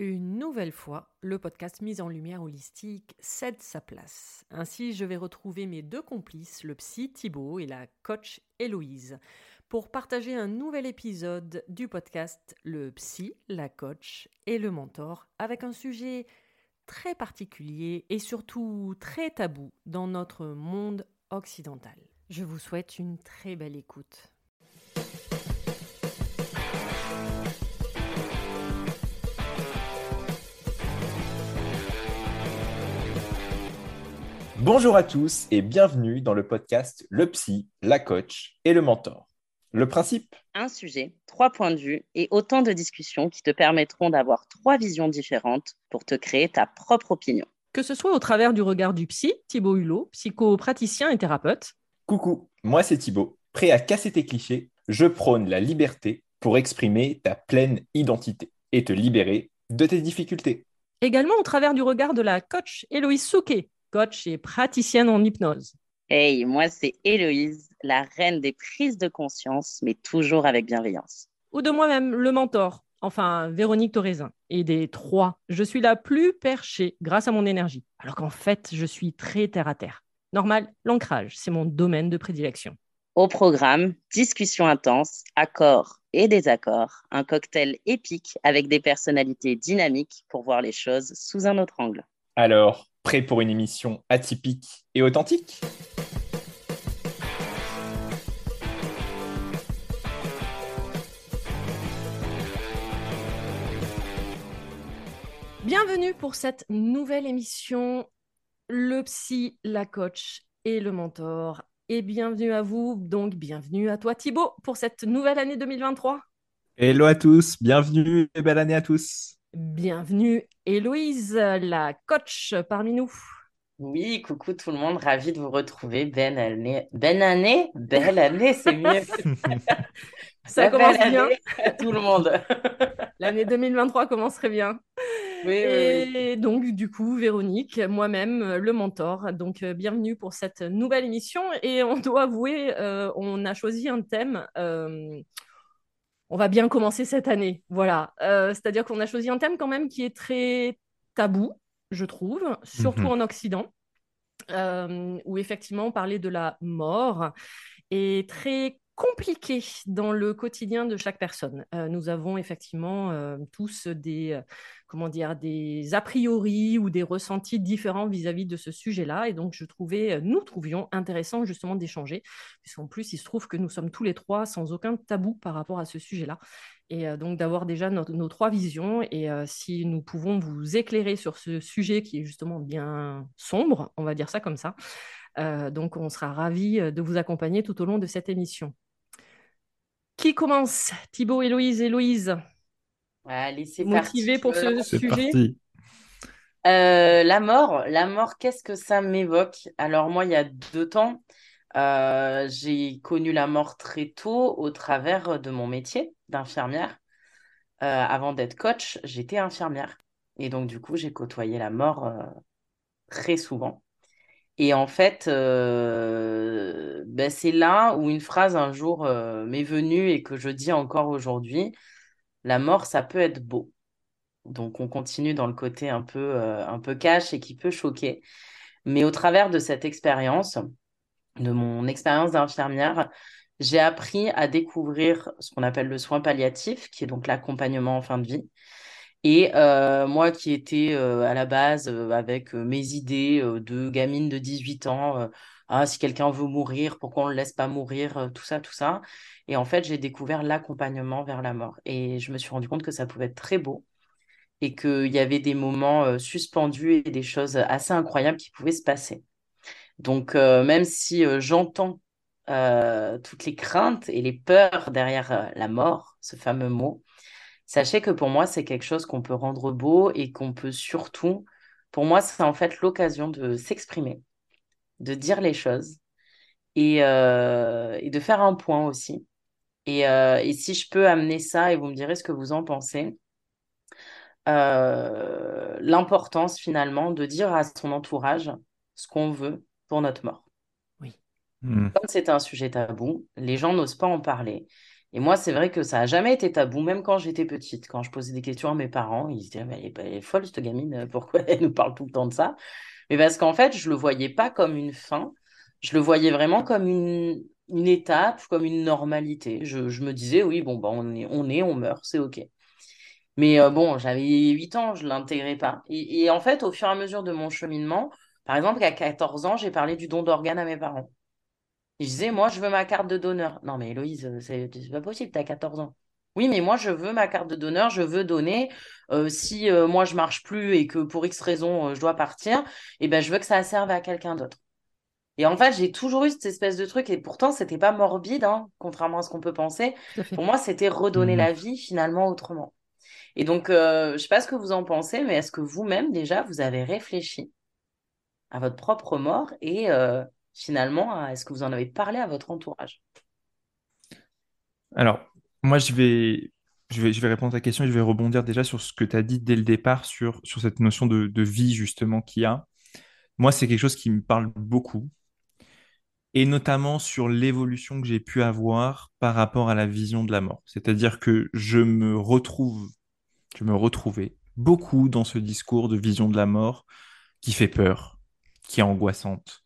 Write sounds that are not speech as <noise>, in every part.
Une nouvelle fois, le podcast Mise en Lumière Holistique cède sa place. Ainsi, je vais retrouver mes deux complices, le psy Thibaut et la coach Héloïse, pour partager un nouvel épisode du podcast Le psy, la coach et le mentor, avec un sujet très particulier et surtout très tabou dans notre monde occidental. Je vous souhaite une très belle écoute. Bonjour à tous et bienvenue dans le podcast Le Psy, la coach et le mentor. Le principe? Un sujet, trois points de vue et autant de discussions qui te permettront d'avoir trois visions différentes pour te créer ta propre opinion. Que ce soit au travers du regard du psy, Thibaut Hulot, psychopraticien et thérapeute. Coucou, moi c'est Thibaut. Prêt à casser tes clichés, je prône la liberté pour exprimer ta pleine identité et te libérer de tes difficultés. Également au travers du regard de la coach Héloïse Souquet, coach et praticienne en hypnose. Hey, moi c'est Héloïse, la reine des prises de conscience, mais toujours avec bienveillance. Ou de moi-même, le mentor, enfin Véronique Toraisin. Et des trois, je suis la plus perchée grâce à mon énergie, alors qu'en fait, je suis très terre à terre. Normal, l'ancrage, c'est mon domaine de prédilection. Au programme, discussion intense, accords et désaccords, un cocktail épique avec des personnalités dynamiques pour voir les choses sous un autre angle. Alors, prêt pour une émission atypique et authentique? Bienvenue pour cette nouvelle émission Le psy, la coach et le mentor. Et bienvenue à vous, donc bienvenue à toi Thibaut pour cette nouvelle année 2023. Hello à tous, bienvenue et belle année à tous. Bienvenue Héloïse, la coach parmi nous. Oui, coucou tout le monde, ravi de vous retrouver. Belle année, belle année, belle année, c'est mieux. <laughs> Ça commence bien. à tout le monde. <laughs> L'année 2023 commencerait bien. Oui. Et donc, du coup, Véronique, moi-même, le mentor. Donc, euh, bienvenue pour cette nouvelle émission. Et on doit avouer, euh, on a choisi un thème. euh, on va bien commencer cette année. Voilà. Euh, C'est-à-dire qu'on a choisi un thème quand même qui est très tabou, je trouve, surtout Mhm. en Occident, euh, où effectivement parler de la mort est très compliqué dans le quotidien de chaque personne. Euh, nous avons effectivement euh, tous des, euh, comment dire, des a priori ou des ressentis différents vis-à-vis de ce sujet-là. Et donc, je trouvais, nous trouvions intéressant justement d'échanger, puisqu'en plus, il se trouve que nous sommes tous les trois sans aucun tabou par rapport à ce sujet-là. Et donc, d'avoir déjà nos, trois visions. Et si nous pouvons vous éclairer sur ce sujet qui est justement bien sombre, on va dire ça comme ça. Donc, on sera ravis de vous accompagner tout au long de cette émission. Qui commence Thibaut, Héloïse, Héloïse? Allez, c'est Motivé parti. pour ce. C'est sujet? parti. Euh, la mort, la mort, qu'est-ce que ça m'évoque? Alors moi, il y a deux temps, euh, j'ai connu la mort très tôt au travers de mon métier d'infirmière. Euh, avant d'être coach, j'étais infirmière. Et donc, du coup, j'ai côtoyé la mort euh, très souvent. Et en fait, euh, ben, c'est là où une phrase un jour euh, m'est venue et que je dis encore aujourd'hui, la mort, ça peut être beau. Donc, on continue dans le côté un peu, euh, un peu cash et qui peut choquer. Mais au travers de cette expérience, de mon expérience d'infirmière, j'ai appris à découvrir ce qu'on appelle le soin palliatif, qui est donc l'accompagnement en fin de vie. Et euh, moi qui étais euh, à la base euh, avec mes idées de gamine de 18 ans, ah, si quelqu'un veut mourir, pourquoi on ne le laisse pas mourir, tout ça, tout ça. Et en fait, j'ai découvert l'accompagnement vers la mort. Et je me suis rendu compte que ça pouvait être très beau et qu'il y avait des moments suspendus et des choses assez incroyables qui pouvaient se passer. Donc, même si j'entends toutes les craintes et les peurs derrière la mort, ce fameux mot, Sachez que pour moi, c'est quelque chose qu'on peut rendre beau et qu'on peut surtout, pour moi, c'est en fait l'occasion de s'exprimer, de dire les choses et, euh, et de faire un point aussi. Et, euh, et, si je peux amener ça, et vous me direz ce que vous en pensez, euh, l'importance finalement de dire à son entourage ce qu'on veut pour notre mort. Oui. Hmm. Comme c'est un sujet tabou, les gens n'osent pas en parler. Et moi, c'est vrai que ça n'a jamais été tabou, même quand j'étais petite. Quand je posais des questions à mes parents, ils disaient, mais elle est, folle, cette gamine, pourquoi elle nous parle tout le temps de ça? Mais parce qu'en fait, je ne le voyais pas comme une fin, je le voyais vraiment comme une, étape, comme une normalité. Je, me disais, oui, bon, bah, on, est, on on meurt, c'est OK. Mais euh, bon, j'avais 8 ans, je ne l'intégrais pas. Et, en fait, au fur et à mesure de mon cheminement, par exemple, à 14 ans, j'ai parlé du don d'organes à mes parents. Je disais, moi, je veux ma carte de donneur. Non, mais Héloïse, euh, c'est pas possible, tu as 14 ans. Oui, mais moi, je veux ma carte de donneur, je veux donner. Euh, si moi, je marche plus et que pour X raison, je dois partir, eh ben, je veux que ça serve à quelqu'un d'autre. Et en fait, j'ai toujours eu cette espèce de truc, et pourtant, c'était pas morbide, hein, contrairement à ce qu'on peut penser. Pour moi, c'était redonner mmh. la vie finalement autrement. Et donc, euh, je ne sais pas ce que vous en pensez, mais est-ce que vous-même, déjà, vous avez réfléchi à votre propre mort et euh, finalement, est-ce que vous en avez parlé à votre entourage? Alors, moi, je vais, je, vais, je vais répondre à ta question et je vais rebondir déjà sur ce que tu as dit dès le départ sur, sur cette notion de, de vie, justement, qu'il y a. Moi, c'est quelque chose qui me parle beaucoup et notamment sur l'évolution que j'ai pu avoir par rapport à la vision de la mort. C'est-à-dire que je me retrouve je me retrouvais beaucoup dans ce discours de vision de la mort qui fait peur, qui est angoissante,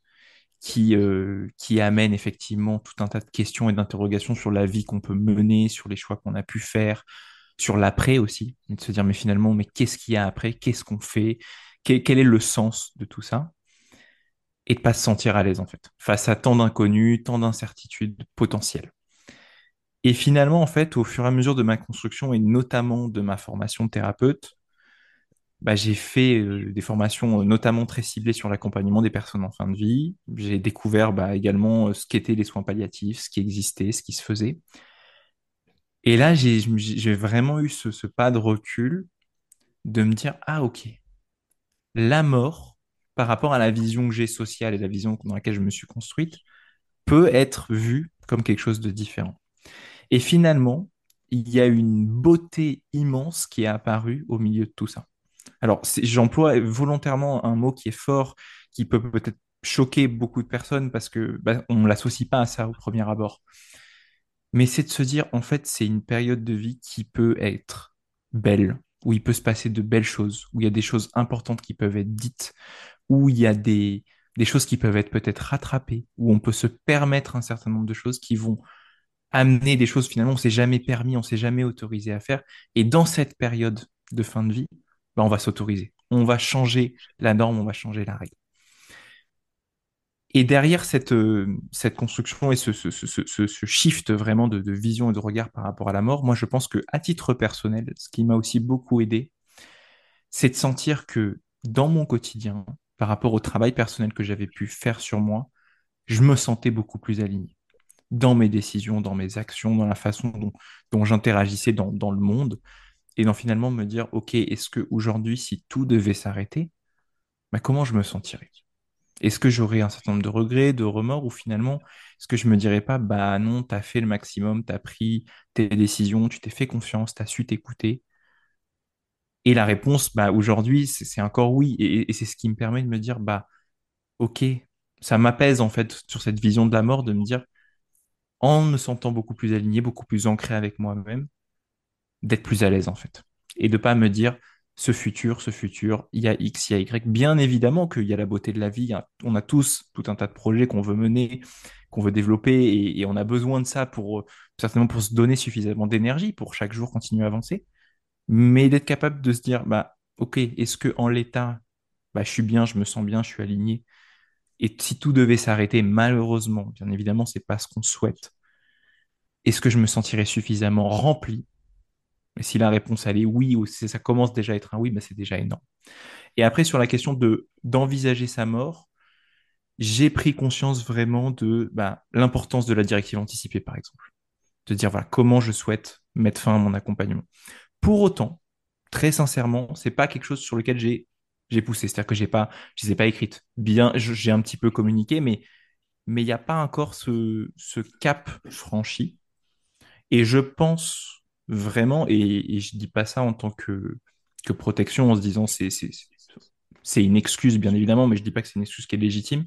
qui, euh, qui amène effectivement tout un tas de questions et d'interrogations sur la vie qu'on peut mener, sur les choix qu'on a pu faire, sur l'après aussi, de se dire mais finalement, mais qu'est-ce qu'il y a après, qu'est-ce qu'on fait, quel, quel, est le sens de tout ça, et de pas se sentir à l'aise en fait, face à tant d'inconnus, tant d'incertitudes potentielles. Et finalement, en fait, au fur et à mesure de ma construction et notamment de ma formation de thérapeute, bah, j'ai fait euh, des formations euh, notamment très ciblées sur l'accompagnement des personnes en fin de vie. J'ai découvert bah, également euh, ce qu'étaient les soins palliatifs, ce qui existait, ce qui se faisait. Et là, j'ai vraiment eu ce, ce pas de recul de me dire, ah ok, la mort, par rapport à la vision que j'ai sociale et la vision dans laquelle je me suis construite, peut être vue comme quelque chose de différent. Et finalement, il y a une beauté immense qui est apparue au milieu de tout ça. Alors, j'emploie volontairement un mot qui est fort, qui peut peut-être choquer beaucoup de personnes parce que bah, on ne l'associe pas à ça au premier abord. Mais c'est de se dire, en fait, c'est une période de vie qui peut être belle, où il peut se passer de belles choses, où il y a des choses importantes qui peuvent être dites, où il y a des, des choses qui peuvent être peut-être rattrapées, où on peut se permettre un certain nombre de choses qui vont amener des choses finalement on s'est jamais permis, on s'est jamais autorisé à faire. Et dans cette période de fin de vie, bah, on va s'autoriser. On va changer la norme, on va changer la règle. Et derrière cette, euh, cette construction et ce, ce, ce, ce shift vraiment de, vision et de regard par rapport à la mort, moi je pense que à titre personnel, ce qui m'a aussi beaucoup aidé, c'est de sentir que dans mon quotidien, par rapport au travail personnel que j'avais pu faire sur moi, je me sentais beaucoup plus aligné dans mes décisions, dans mes actions, dans la façon dont, j'interagissais dans, le monde, et dans finalement me dire, OK, est-ce que aujourd'hui, si tout devait s'arrêter, bah, comment je me sentirais? Est-ce que j'aurais un certain nombre de regrets, de remords, ou finalement, est-ce que je me dirais pas, bah non, tu as fait le maximum, tu as pris tes décisions, tu t'es fait confiance, tu as su t'écouter? Et la réponse, bah, aujourd'hui, c'est encore oui, et, et c'est ce qui me permet de me dire, bah, OK, ça m'apaise en fait sur cette vision de la mort, de me dire, en me sentant beaucoup plus aligné, beaucoup plus ancré avec moi-même, d'être plus à l'aise en fait. Et de pas me dire ce futur, ce futur, il y a X, il y a Y. Bien évidemment qu'il y a la beauté de la vie. On a tous tout un tas de projets qu'on veut mener, qu'on veut développer, et, on a besoin de ça pour certainement pour se donner suffisamment d'énergie pour chaque jour continuer à avancer. Mais d'être capable de se dire, bah, ok, est-ce que en l'état, bah, je suis bien, je me sens bien, je suis aligné, et si tout devait s'arrêter, malheureusement, bien évidemment, c'est pas ce qu'on souhaite. Est-ce que je me sentirais suffisamment rempli Et si la réponse elle est oui, ou si ça commence déjà à être un oui, ben c'est déjà énorme. Et après, sur la question de d'envisager sa mort, j'ai pris conscience vraiment de bah, l'importance de la directive anticipée, par exemple. De dire voilà comment je souhaite mettre fin à mon accompagnement. Pour autant, très sincèrement, c'est pas quelque chose sur lequel j'ai j'ai poussé. C'est-à-dire que j'ai pas, je les ai pas écrites. Bien, j'ai un petit peu communiqué, mais mais il n'y a pas encore ce, ce cap franchi. Et je pense vraiment, et, et je dis pas ça en tant que, que protection en se disant c'est c'est une excuse bien évidemment, mais je dis pas que c'est une excuse qui est légitime.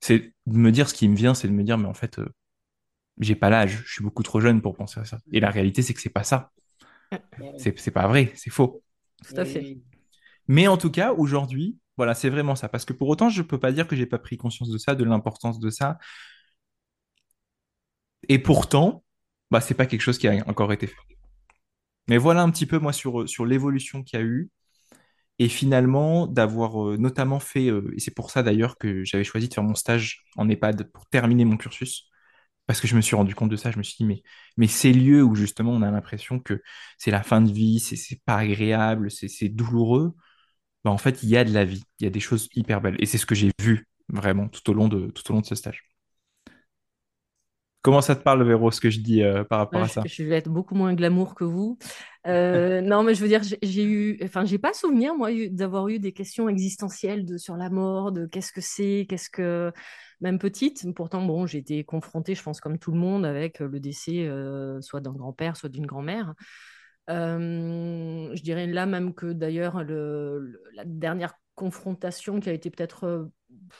C'est de me dire ce qui me vient, c'est de me dire mais en fait euh, j'ai pas l'âge, je suis beaucoup trop jeune pour penser à ça. Et la réalité c'est que c'est pas ça. C'est pas vrai, c'est faux. Tout à fait. Mais en tout cas aujourd'hui, voilà, c'est vraiment ça. Parce que pour autant, je peux pas dire que j'ai pas pris conscience de ça, de l'importance de ça. Et pourtant, bah, c'est pas quelque chose qui a encore été fait. Mais voilà un petit peu, moi, sur, sur l'évolution qu'il y a eu. Et finalement, d'avoir euh, notamment fait, euh, et c'est pour ça d'ailleurs que j'avais choisi de faire mon stage en EHPAD pour terminer mon cursus, parce que je me suis rendu compte de ça, je me suis dit, mais, mais ces lieux où justement on a l'impression que c'est la fin de vie, c'est pas agréable, c'est douloureux, bah, en fait, il y a de la vie, il y a des choses hyper belles. Et c'est ce que j'ai vu vraiment tout au long de ce stage. Comment ça te parle, Véro, ce que je dis euh, par rapport à ça? je, vais être beaucoup moins glamour que vous. Euh, <laughs> non, mais je veux dire, j'ai eu, enfin, j'ai pas souvenir moi d'avoir eu des questions existentielles de, sur la mort, de qu'est-ce que c'est, qu'est-ce que, même petite. Pourtant, bon, j'ai été confrontée, je pense, comme tout le monde, avec le décès euh, soit d'un grand-père, soit d'une grand-mère. je dirais là même que d'ailleurs la dernière confrontation qui a été peut-être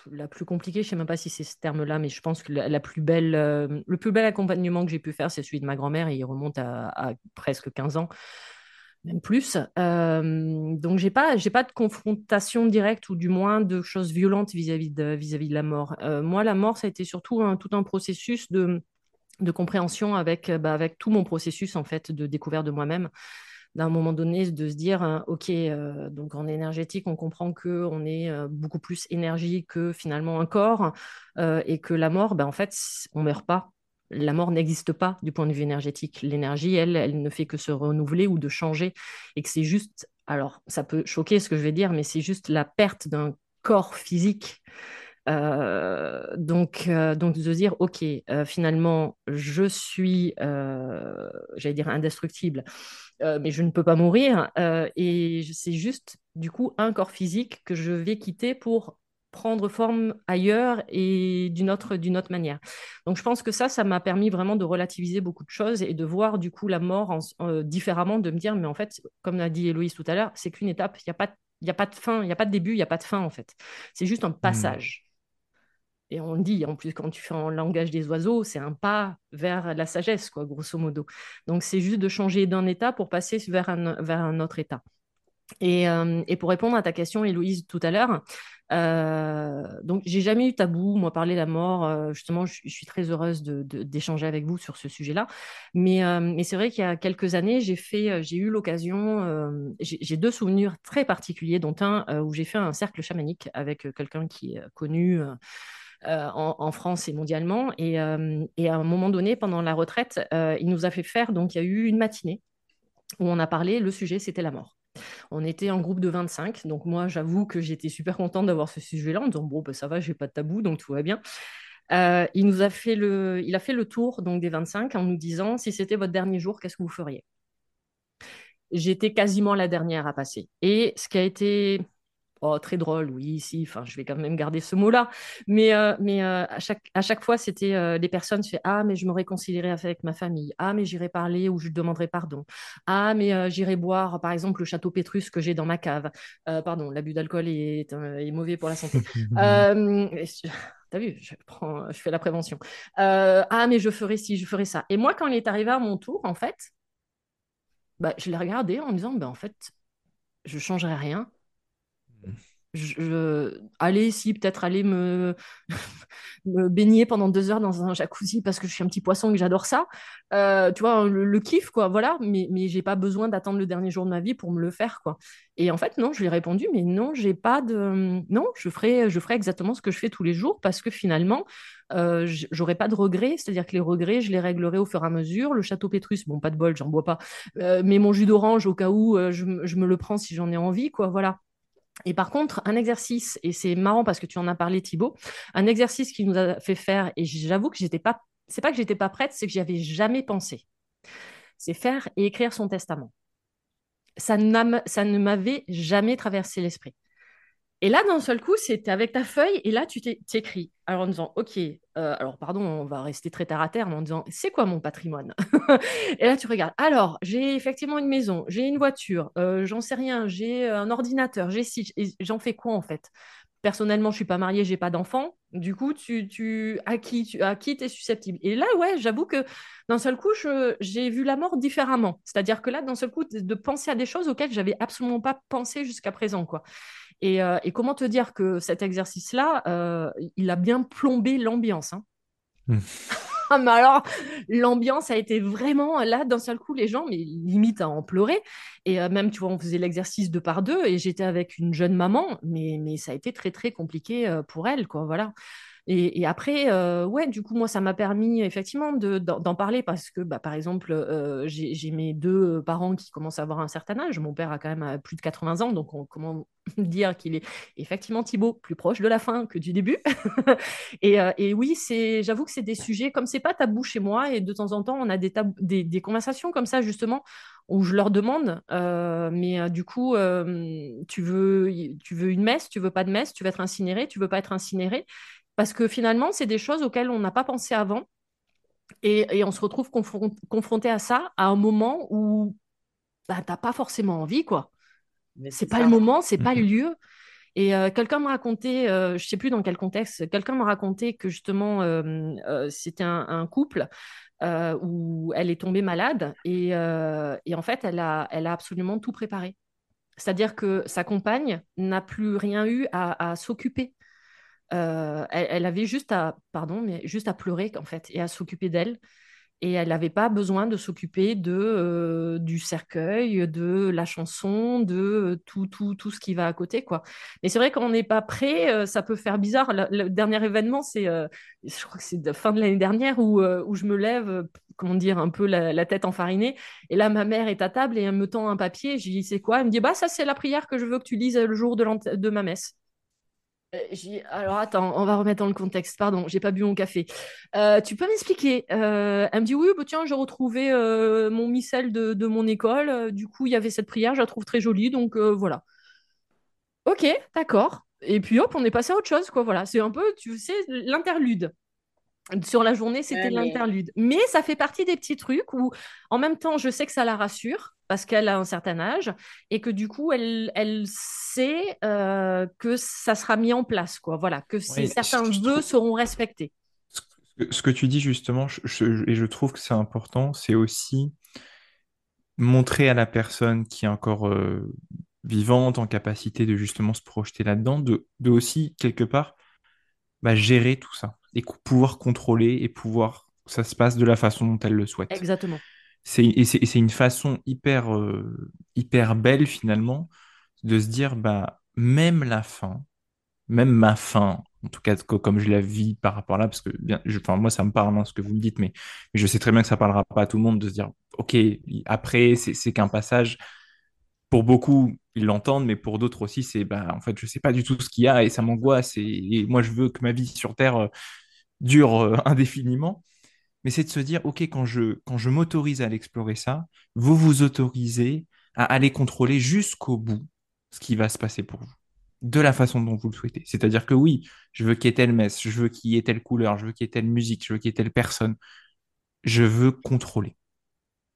la plus compliquée, je ne sais même pas si c'est ce terme-là, mais je pense que la, plus belle, euh, le plus bel accompagnement que j'ai pu faire, c'est celui de ma grand-mère, et il remonte à, presque 15 ans, même plus. Euh, donc, je n'ai pas, pas de confrontation directe, ou du moins de choses violentes vis-à-vis de, vis de la mort. Euh, moi, la mort, ça a été surtout tout un processus de, de compréhension avec, bah, avec tout mon processus, en fait, de découverte de moi-même d'un moment donné de se dire hein, ok euh, donc en énergétique on comprend que on est euh, beaucoup plus énergie que finalement un corps euh, et que la mort ben, en fait on meurt pas. La mort n'existe pas du point de vue énergétique. L'énergie elle elle ne fait que se renouveler ou de changer et que c'est juste alors ça peut choquer ce que je vais dire mais c'est juste la perte d'un corps physique donc, donc de se dire, ok, finalement, je suis, j'allais dire indestructible, euh, mais je ne peux pas mourir. Euh, et c'est juste, du coup, un corps physique que je vais quitter pour prendre forme ailleurs et d'une autre, d'une autre manière. Donc je pense que ça, ça m'a permis vraiment de relativiser beaucoup de choses et de voir du coup la mort euh, différemment, de me dire, mais en fait, comme l'a dit Héloïse tout à l'heure, c'est qu'une étape, il n'y a, pas, y a pas de fin, il n'y a pas de début, il n'y a pas de fin en fait. C'est juste un mmh. Et on dit, en plus, quand tu fais en langage des oiseaux, c'est un pas vers la sagesse, quoi, grosso modo. Donc, c'est juste de changer d'un état pour passer vers un, autre état. Et, euh, et, pour répondre à ta question, Héloïse, tout à l'heure, euh, donc j'ai jamais eu tabou, moi, parler de la mort. Euh, justement, je, suis très heureuse d'échanger avec vous sur ce sujet-là. Mais, euh, mais c'est vrai qu'il y a quelques années, j'ai eu l'occasion, j'ai deux souvenirs très particuliers, dont un où j'ai fait un cercle chamanique avec quelqu'un qui est connu. Euh, en, France et mondialement. Euh, et, à un moment donné, pendant la retraite, euh, il nous a fait faire, donc il y a eu une matinée où on a parlé, le sujet c'était la mort. On était en groupe de 25, donc moi j'avoue que j'étais super contente d'avoir ce sujet-là en disant bon ben, ça va, j'ai pas de tabou, donc tout va bien. il nous a fait le, il a fait le tour donc des 25 en nous disant si c'était votre dernier jour, qu'est-ce que vous feriez? J'étais quasiment la dernière à passer. Et ce qui a été Oh, très drôle, oui, si, enfin, je vais quand même garder ce mot-là. Mais, euh, mais euh, à, chaque, à chaque fois, c'était euh, les personnes fait Ah, mais je me réconcilierai avec ma famille. Ah, mais j'irai parler ou je demanderai pardon. Ah, mais j'irai boire, par exemple, le château Pétrus que j'ai dans ma cave. pardon, l'abus d'alcool est, est, mauvais pour la santé. <laughs> T'as vu, je, prends, je fais la prévention. ah, mais je ferai ci, je ferai ça. Et moi, quand il est arrivé à mon tour, en fait, bah, je l'ai regardé en me disant bah, En fait, je ne changerai rien je, aller si peut-être aller <laughs> me, baigner pendant deux heures dans un jacuzzi parce que je suis un petit poisson et que j'adore ça. Euh, tu vois, le, kiff, quoi, voilà. Mais, mais j'ai pas besoin d'attendre le dernier jour de ma vie pour me le faire, quoi. Et en fait, non, je lui ai répondu, mais non, j'ai pas de. Non, je ferai, je ferai exactement ce que je fais tous les jours parce que finalement, euh, j'aurai pas de regrets. C'est-à-dire que les regrets, je les réglerai au fur et à mesure. Le château Pétrus, bon, pas de bol, j'en bois pas. Euh, mais mon jus d'orange, au cas où, euh, je me le prends si j'en ai envie, quoi, voilà. Et par contre, un exercice, et c'est marrant parce que tu en as parlé Thibaut, un exercice qui nous a fait faire, et j'avoue que j'étais pas, c'est pas que j'étais pas prête, c'est que j'y avais jamais pensé. C'est faire et écrire son testament. ça, ça ne m'avait jamais traversé l'esprit. Et là, d'un seul coup, c'était avec ta feuille, et là, tu t'écris. Alors, en disant, OK, euh, alors pardon, on va rester très terre à terre, mais en disant, c'est quoi mon patrimoine <laughs> Et là, tu regardes. Alors, j'ai effectivement une maison, j'ai une voiture, euh, j'en sais rien, j'ai un ordinateur, j'ai si, j'en fais quoi en fait? Personnellement, je suis pas mariée, j'ai pas d'enfant. Du coup, tu, tu, à qui tu à qui es susceptible? Et là, ouais, j'avoue que d'un seul coup, j'ai vu la mort différemment. C'est-à-dire que là, d'un seul coup, de penser à des choses auxquelles j'avais absolument pas pensé jusqu'à présent, quoi. Et, euh, et, comment te dire que cet exercice-là, euh, il a bien plombé l'ambiance. Hein. Mmh. <laughs> Ah, mais alors, l'ambiance a été vraiment là d'un seul coup, les gens, mais limite à en pleurer. Et euh, même, tu vois, on faisait l'exercice deux par deux et j'étais avec une jeune maman, mais, mais ça a été très, très compliqué euh, pour elle, quoi. Voilà. Et, après, euh, ouais, du coup, moi, ça m'a permis effectivement d'en parler parce que, bah, par exemple, euh, j'ai mes deux parents qui commencent à avoir un certain âge. Mon père a quand même euh, plus de 80 ans, donc on, comment <laughs> dire qu'il est effectivement Thibaut plus proche de la fin que du début. <laughs> et, et, oui, c'est, j'avoue que c'est des sujets comme c'est pas tabou chez moi et de temps en temps, on a des, conversations comme ça justement où je leur demande, mais du coup, tu veux, tu veux une messe, tu veux pas de messe, tu veux être incinéré, tu veux pas être incinéré. Parce que finalement, c'est des choses auxquelles on n'a pas pensé avant. Et, on se retrouve confronté à ça à un moment où bah, tu n'as pas forcément envie, quoi. C'est pas le moment, c'est pas le lieu. Et euh, quelqu'un me racontait, euh, je sais plus dans quel contexte, quelqu'un m'a raconté que justement euh, c'était un, couple où elle est tombée malade et, en fait elle a, elle a absolument tout préparé. C'est-à-dire que sa compagne n'a plus rien eu à s'occuper. Euh, elle, avait juste à, pardon, mais juste à pleurer en fait et à s'occuper d'elle. Et elle n'avait pas besoin de s'occuper de euh, du cercueil, de la chanson, de euh, tout, tout, tout ce qui va à côté, quoi. Mais c'est vrai qu'on n'est pas prêt, ça peut faire bizarre. Le, dernier événement, c'est, je crois que c'est fin de l'année dernière où, où je me lève, comment dire, un peu la, tête enfarinée. Et là, ma mère est à table et elle me tend un papier. Je dis, c'est quoi? Elle me dit, bah ça c'est la prière que je veux que tu lises le jour de, de ma messe. Euh, alors attends, on va remettre dans le contexte. Pardon, j'ai pas bu mon café. Euh, tu peux m'expliquer euh, Elle me dit oui, bah, tiens, j'ai retrouvé mon missel de, mon école. Du coup, il y avait cette prière, je la trouve très jolie, donc voilà. Ok, d'accord. Et puis hop, on est passé à autre chose, quoi. Voilà, c'est un peu, tu sais, l'interlude. Sur la journée, c'était l'interlude. Mais ça fait partie des petits trucs où, en même temps, je sais que ça la rassure parce qu'elle a un certain âge et que du coup, elle, elle sait euh, que ça sera mis en place, quoi. Voilà, que certains vœux seront respectés. Ce que, tu dis justement, et je trouve que c'est important, c'est aussi montrer à la personne qui est encore euh, vivante, en capacité de justement se projeter là-dedans, de, de aussi quelque part bah, gérer tout ça et pouvoir contrôler et pouvoir que ça se passe de la façon dont elle le souhaite. Exactement. C'est, une façon hyper, euh, hyper belle finalement de se dire, bah, même la fin, même ma fin, en tout cas comme je la vis par rapport à là, parce que moi ça me parle hein, ce que vous me dites, mais, mais, je sais très bien que ça parlera pas à tout le monde de se dire, ok, après c'est qu'un passage. Pour beaucoup, ils l'entendent, mais pour d'autres aussi, c'est bah, en fait, je sais pas du tout ce qu'il y a et ça m'angoisse. Et, moi, je veux que ma vie sur Terre euh, dure euh, <laughs> indéfiniment. Mais c'est de se dire, OK, quand je, m'autorise à l'explorer ça, vous vous autorisez à aller contrôler jusqu'au bout ce qui va se passer pour vous, de la façon dont vous le souhaitez. C'est-à-dire que oui, je veux qu'il y ait telle messe, je veux qu'il y ait telle couleur, je veux qu'il y ait telle musique, je veux qu'il y ait telle personne. Je veux contrôler.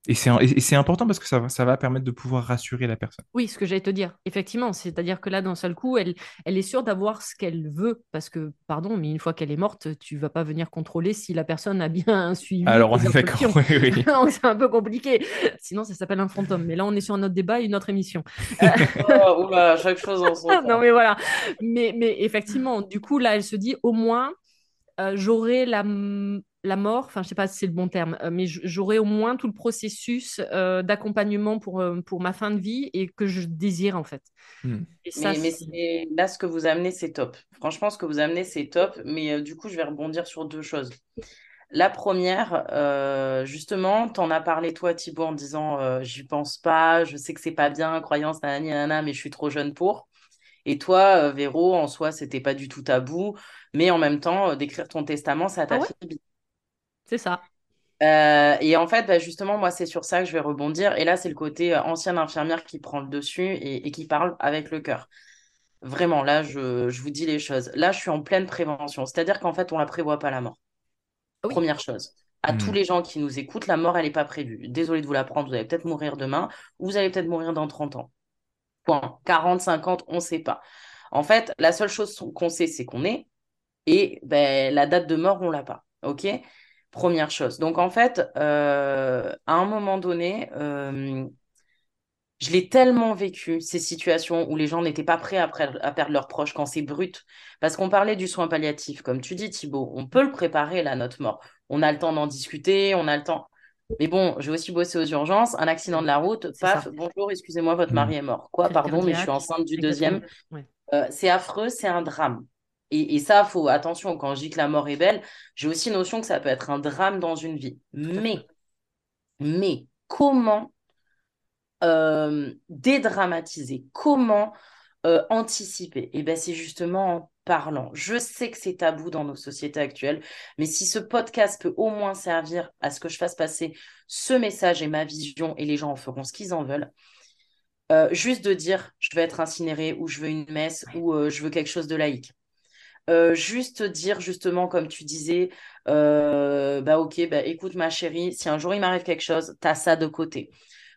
Et c'est important parce que ça, va, ça va permettre de pouvoir rassurer la personne. Oui, ce que j'allais te dire, effectivement. C'est-à-dire que là, d'un seul coup, elle, elle est sûre d'avoir ce qu'elle veut. Parce que, pardon, mais une fois qu'elle est morte, tu vas pas venir controler si la personne a bien <laughs> suivi. Alors, on est <laughs> d'accord. Oui, oui. <laughs> c'est un peu compliqué. Sinon, ça s'appelle un fantôme. Mais là, on est sur un autre débat et une autre émission. oh, oula, chaque chose en son Non, mais voilà. Mais, mais effectivement, du coup, là, elle se dit au moins, euh, j'aurai la la mort, enfin je sais pas si c'est le bon terme, euh, mais j'aurai au moins tout le processus euh, d'accompagnement pour, euh, pour ma fin de vie et que je désire en fait. Hmm. mais, là, ce que vous amenez, c'est top. Franchement, ce que vous amenez, c'est top. Mais du coup, je vais rebondir sur deux choses. La première, justement, tu en as parlé toi, Thibaut, en disant j'y pense pas, je sais que c'est pas bien, croyance, nanana, mais je suis trop jeune pour. Et toi, Véro, en soi, c'était pas du tout tabou, mais en même temps, d'écrire ton testament, ça t'a ah fait c'est ça. Euh, et en fait, bah, justement, moi, c'est sur ça que je vais rebondir. Et là, c'est le côté euh, ancienne infirmière qui prend le dessus et, et qui parle avec le cœur. Vraiment, là, je, je vous dis les choses. Là, je suis en pleine prévention. C'est-à-dire qu'en fait, on la prévoit pas la mort. Oui. Première chose. À Hmm. tous les gens qui nous écoutent, la mort, elle n'est pas prévue. Désolée de vous l'apprendre, vous allez peut-être mourir demain ou vous allez peut-être mourir dans 30 ans. Point. 40, 50, on ne sait pas. En fait, la seule chose qu'on sait, c'est qu'on est. Et ben, la date de mort, on l'a pas. OK? Première chose. Donc, en fait, euh, à un moment donné, euh, je l'ai tellement vécu, ces situations où les gens n'étaient pas prêts à, perdre leurs proches quand c'est brut. Parce qu'on parlait du soin palliatif, comme tu dis, Thibaut, on peut le préparer, là, notre mort. On a le temps d'en discuter, on a le temps. Mais bon, j'ai aussi bossé aux urgences, un accident de la route, paf, ça. bonjour, excusez-moi, votre Mm. mari est mort. Quoi, pardon, mais je suis enceinte du deuxième. Ouais. Euh, c'est affreux, c'est un drame. Et, et ça, faut attention, quand je dis que la mort est belle, j'ai aussi notion que ça peut être un drame dans une vie. Mais, mais comment euh, dédramatiser, comment euh, anticiper? Et ben c'est justement en parlant. Je sais que c'est tabou dans nos sociétés actuelles, mais si ce podcast peut au moins servir à ce que je fasse passer ce message et ma vision, et les gens en feront ce qu'ils en veulent, euh, juste de dire je veux être incinéré ou je veux une messe ou euh, je veux quelque chose de laïque. Euh, juste dire justement comme tu disais, euh, bah ok, bah écoute ma chérie, si un jour il m'arrive quelque chose, t'as ça de côté.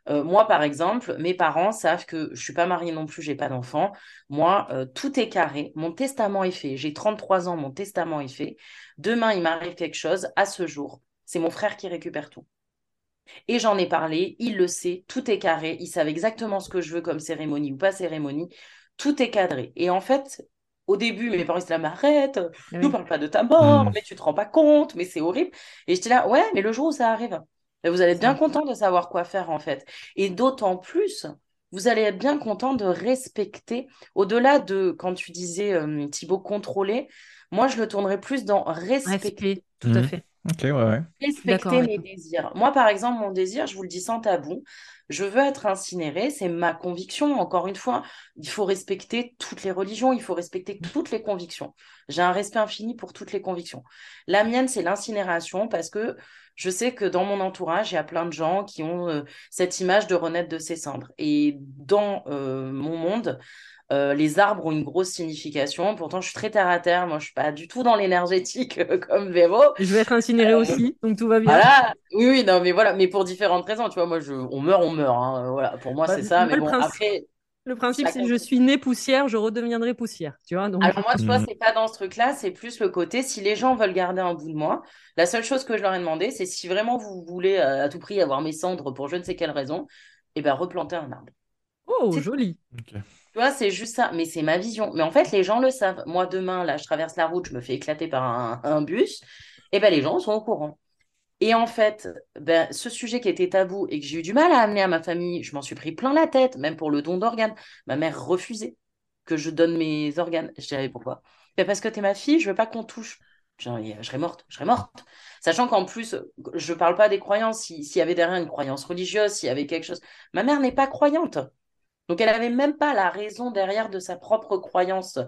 Euh, moi, par exemple, mes parents savent que je suis pas mariée non plus, j'ai pas d'enfant. Moi, euh, tout est carré. Mon testament est fait. J'ai 33 ans, mon testament est fait. Demain, il m'arrive quelque chose. À ce jour, c'est mon frère qui récupère tout. Et j'en ai parlé, il le sait, tout est carré. Ils savent exactement ce que je veux comme cérémonie ou pas cérémonie. Tout est cadré. Et en fait, au début, mes parents étaient là, mais arrête, Ah nous oui. parle pas de ta mort, Mm. mais tu te rends pas compte, mais c'est horrible. Et j'étais là, ouais, mais le jour où ça arrive, vous allez être bien content de savoir quoi faire en fait. Et d'autant plus, vous allez être bien content de respecter, au-delà de, quand tu disais, euh, Thibaut, contrôler, moi je le tournerais plus dans respecter. Respect, tout à Mhm. fait. Ok, ouais, ouais. Respecter mes désirs. Moi, par exemple, mon désir, je vous le dis sans tabou, je veux être incinérée, c'est ma conviction. Encore une fois, il faut respecter toutes les religions, il faut respecter toutes les convictions. J'ai un respect infini pour toutes les convictions. La mienne, c'est l'incinération parce que je sais que dans mon entourage, il y a plein de gens qui ont euh, cette image de renaître de ses cendres. Et dans euh, mon monde, euh, les arbres ont une grosse signification. Pourtant, je suis très terre à terre. Moi, je suis pas du tout dans l'énergétique euh, <laughs> comme Véro. Je vais être incinérée aussi, donc tout va bien. Voilà, oui, oui, non, mais voilà, mais pour différentes raisons, tu vois, moi, je, on meurt, on meurt, hein, euh, voilà, pour moi, Bah, c'est ça, moi, mais le bon, principe- après, Le principe, c'est Chacun je suis née poussière, je redeviendrai poussière. Tu vois, donc alors moi, tu vois, Mm. c'est pas dans ce truc-là, c'est plus le côté, si les gens veulent garder un bout de moi, la seule chose que je leur ai demandé, c'est si vraiment vous voulez euh, à tout prix avoir mes cendres pour je ne sais quelle raison, eh ben, replanter un arbre. oh, joli. Ok. Tu vois, c'est juste ça, mais c'est ma vision. Mais en fait, les gens le savent. Moi, demain, là, je traverse la route, je me fais éclater par un, <laughs> bus, et ben les gens sont au courant. Et en fait, ben, ce sujet qui était tabou et que j'ai eu du mal à amener à ma famille, je m'en suis pris plein la tête, même pour le don d'organes. Ma mère refusait que je donne mes organes. Je disais, pourquoi? Ben, parce que t'es ma fille, je veux pas qu'on touche. Je dis, je serais morte, je serais morte. Sachant qu'en plus, je parle pas des croyances. Si- S'il y avait derrière une croyance religieuse, s'il y avait quelque chose. Ma mère n'est pas croyante. Donc, elle avait même pas la raison derrière de sa propre croyance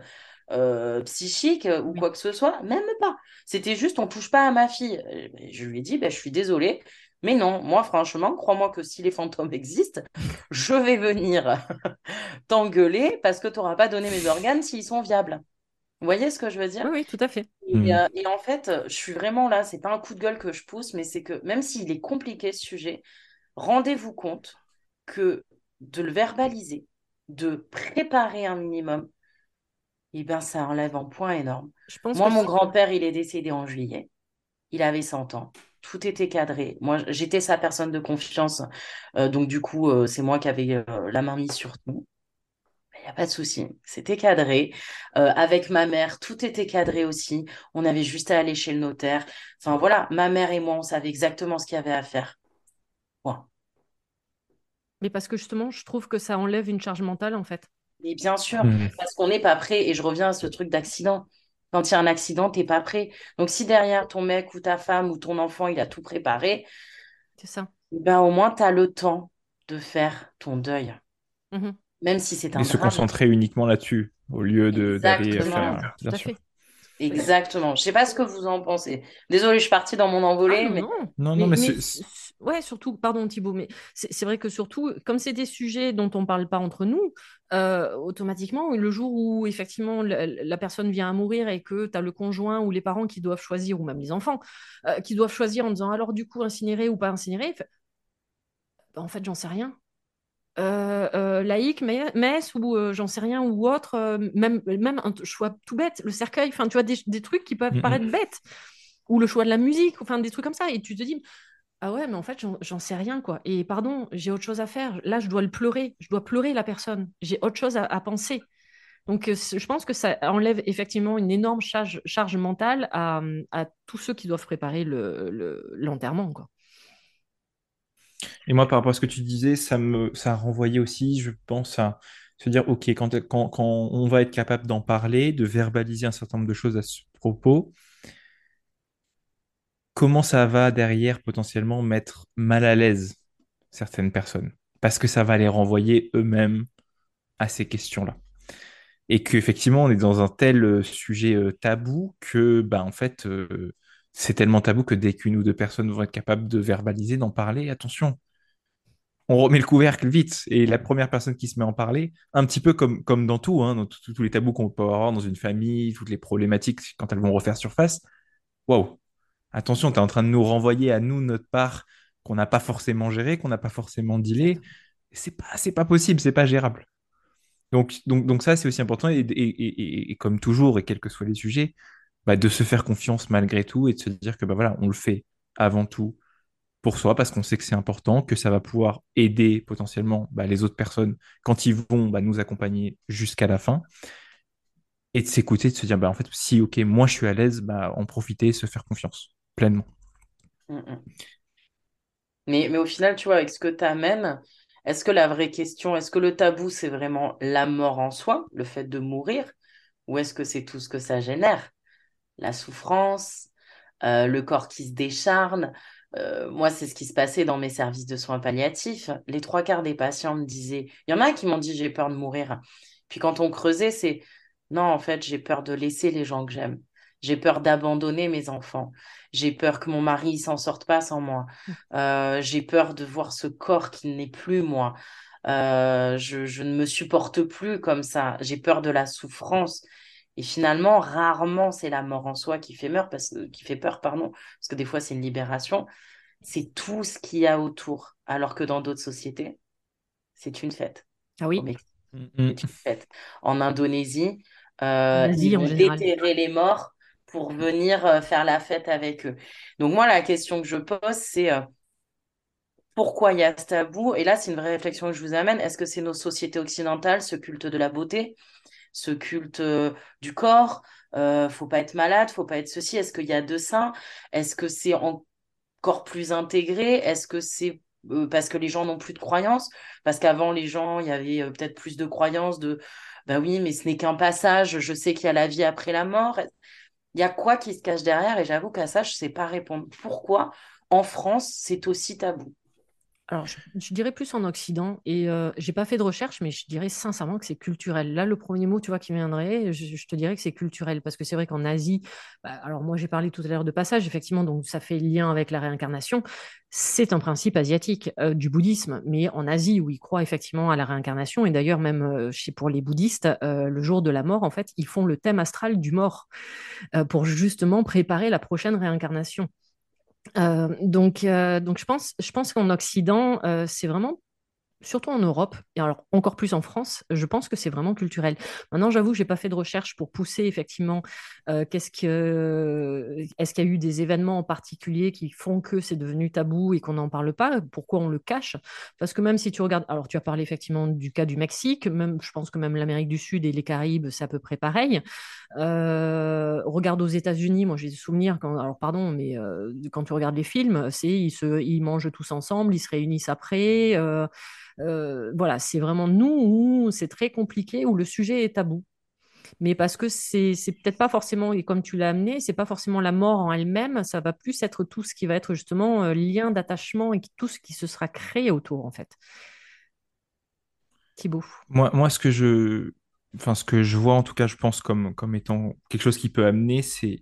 euh, psychique euh, ou quoi que ce soit, même pas. C'était juste, on touche pas à ma fille. Euh, ben, Je lui ai dit, ben, je suis désolée, mais non, moi, franchement, crois-moi que si les fantômes existent, <laughs> je vais venir <laughs> t'engueuler parce que tu n'auras pas donné mes organes s'ils sont viables. Vous voyez ce que je veux dire? Oui, oui, tout à fait. Et, euh, et en fait, je suis vraiment là, c'est pas un coup de gueule que je pousse, mais c'est que même s'il est compliqué ce sujet, rendez-vous compte que de le verbaliser, de préparer un minimum, eh ben, ça enlève un point énorme. Je pense Moi, mon grand-père, il est décédé en juillet. Il avait 100 ans. Tout était cadré. Moi, j'étais sa personne de confiance. Euh, donc, du coup, euh, c'est moi qui avais euh, la main mise sur tout. Il n'y a pas de souci. C'était cadré. Avec ma mère, tout était cadré aussi. On avait juste à aller chez le notaire. Enfin, voilà, ma mère et moi, on savait exactement ce qu'il y avait à faire. Point. Mais parce que justement, je trouve que ça enlève une charge mentale, en fait. Mais bien sûr, Mhm. parce qu'on n'est pas prêt. Et je reviens à ce truc d'accident. Quand il y a un accident, t'es pas prêt. Donc, si derrière ton mec ou ta femme ou ton enfant, il a tout préparé, C'est ça. ben, au moins, tu as le temps de faire ton deuil. Mhm. Même si c'est un Et se concentrer uniquement là-dessus, au lieu de d'aller Exactement. faire. Tout Bien à sûr. fait. Exactement. Je sais pas ce que vous en pensez. Désolée, je suis partie dans mon Ah envolée, non, mais non. Non, Mais, mais mais ouais, surtout, pardon Thibaut, mais c'est vrai que surtout, comme c'est des sujets dont on parle pas entre nous, euh, automatiquement, le jour où effectivement la, la personne vient à mourir et que tu as le conjoint ou les parents qui doivent choisir, ou même les enfants, euh, qui doivent choisir en disant alors du coup incinérer ou pas incinérer, fait, bah, en fait j'en sais rien. Euh, laïque, mais- messe ou j'en sais rien ou autre, même, même un choix tout bête, le cercueil, enfin tu vois des, des trucs qui peuvent Mm, mm. paraître bêtes, ou le choix de la musique, enfin des trucs comme ça, et tu te dis, ah ouais, mais en fait, j'en sais rien, quoi. Et pardon, j'ai autre chose à faire. Là, je dois le pleurer. Je dois pleurer la personne. J'ai autre chose à, penser. Donc, euh, je pense que ça enlève effectivement une énorme charge, mentale à, tous ceux qui doivent préparer le, le- l'enterrement. Et moi, par rapport à ce que tu disais, ça me, ça a renvoyé aussi, je pense, à se dire, OK, quand on va être capable d'en parler, de verbaliser un certain nombre de choses à ce propos, comment ça va derrière potentiellement mettre mal à l'aise certaines personnes? Parce que ça va les renvoyer eux-mêmes à ces questions-là. Et qu'effectivement, on est dans un tel euh, sujet euh, tabou que, bah, en fait, euh, c'est tellement tabou que dès qu'une ou deux personnes vont être capables de verbaliser, d'en parler, attention, on remet le couvercle vite. Et la première personne qui se met à en parler, un petit peu comme, dans tout, hein, dans tous les tabous qu'on peut avoir dans une famille, toutes les problématiques quand elles vont refaire surface, waouh, attention, tu es en train de nous renvoyer à nous notre part qu'on n'a pas forcément gérée, qu'on n'a pas forcément dealé. C'est pas, c'est pas possible, c'est pas gérable. Donc, donc, ça, c'est aussi important. Et, comme toujours, et quels que soient les sujets, bah, de se faire confiance malgré tout et de se dire que bah, voilà, on le fait avant tout pour soi parce qu'on sait que c'est important, que ça va pouvoir aider potentiellement bah, les autres personnes quand ils vont nous accompagner jusqu'à la fin. Et de s'écouter, de se dire, en fait, si, ok, moi je suis à l'aise, en profiter, se faire confiance Mm, mm. Mais, mais au final, tu vois, avec ce que tu amènes, est-ce que la vraie question, est-ce que le tabou, c'est vraiment la mort en soi, le fait de mourir, ou est-ce que c'est tout ce que ça génère? La souffrance, euh, le corps qui se décharne. Euh, moi, c'est ce qui se passait dans mes services de soins palliatifs. Les trois quarts des patients me disaient, il y en a qui m'ont dit j'ai peur de mourir. Puis quand on creusait, c'est non, en fait, j'ai peur de laisser les gens que j'aime. J'ai peur d'abandonner mes enfants. J'ai peur que mon mari s'en sorte pas sans moi. Euh, j'ai peur de voir ce corps qui n'est plus moi. Euh, je, je ne me supporte plus comme ça. J'ai peur de la souffrance. Et finalement, rarement c'est la mort en soi qui fait peur, parce que, qui fait peur, pardon, parce que des fois c'est une libération. C'est tout ce qu'il y a autour. Alors que dans d'autres sociétés, c'est une fête. Ah oui, Mexique, Mm, c'est une fête. En Indonésie, euh, ils déterrer les morts pour venir euh, faire la fête avec eux. Donc moi, la question que je pose, c'est euh, pourquoi il y a ce tabou? Et là, c'est une vraie réflexion que je vous amène. Est-ce que c'est nos sociétés occidentales, ce culte de la beauté, ce culte euh, du corps? Euh, faut pas être malade, faut pas être ceci. Est-ce qu'il y a de ça? Est-ce que c'est encore plus intégré? Est-ce que c'est parce que les gens n'ont plus de croyances? Parce qu'avant, les gens, il y avait peut-être plus de croyances de, bah oui, mais ce n'est qu'un passage, je sais qu'il y a la vie après la mort. Il y a quoi qui se cache derrière? Et j'avoue qu'à ça, je sais pas répondre. Pourquoi en France, c'est aussi tabou? Alors, je, dirais plus en Occident, et euh, j'ai pas fait de recherche, mais je dirais sincèrement que c'est culturel. Là, le premier mot, tu vois, qui viendrait, je, te dirais que c'est culturel, parce que c'est vrai qu'en Asie, bah, alors moi j'ai parlé tout à l'heure de passage, effectivement, donc ça fait lien avec la réincarnation. C'est un principe asiatique euh, du bouddhisme, mais en Asie où ils croient effectivement à la réincarnation, et d'ailleurs même euh, chez pour les bouddhistes, euh, le jour de la mort, en fait, ils font le thème astral du mort pour justement préparer la prochaine réincarnation. Euh, donc, euh, donc je pense, je pense qu'en Occident, euh, c'est vraiment, surtout en Europe, et alors encore plus en France, je pense que c'est vraiment culturel. Maintenant, j'avoue j'ai pas fait de recherche pour pousser effectivement euh, qu'est-ce que, est-ce qu'il y a eu des événements en particulier qui font que c'est devenu tabou et qu'on n'en parle pas, pourquoi on le cache? Parce que même si tu regardes, alors tu as parlé effectivement du cas du Mexique, même, je pense que même l'Amérique du Sud et les Caraïbes, c'est à peu près pareil. Euh, regarde aux États-Unis, moi j'ai des souvenirs, quand, alors pardon, mais euh, quand tu regardes les films, c'est ils, se, ils mangent tous ensemble, ils se réunissent après. Euh, voilà, c'est vraiment nous où c'est très compliqué, où le sujet est tabou. Mais parce que c'est peut-être pas forcément, et comme tu l'as amené, c'est pas forcément la mort en elle-même, ça va plus être tout ce qui va être justement euh, lien d'attachement et tout ce qui se sera créé autour, en fait. Thibaut. Moi, moi, ce que je, ce que je vois, en tout cas, je pense comme, comme étant quelque chose qui peut amener, c'est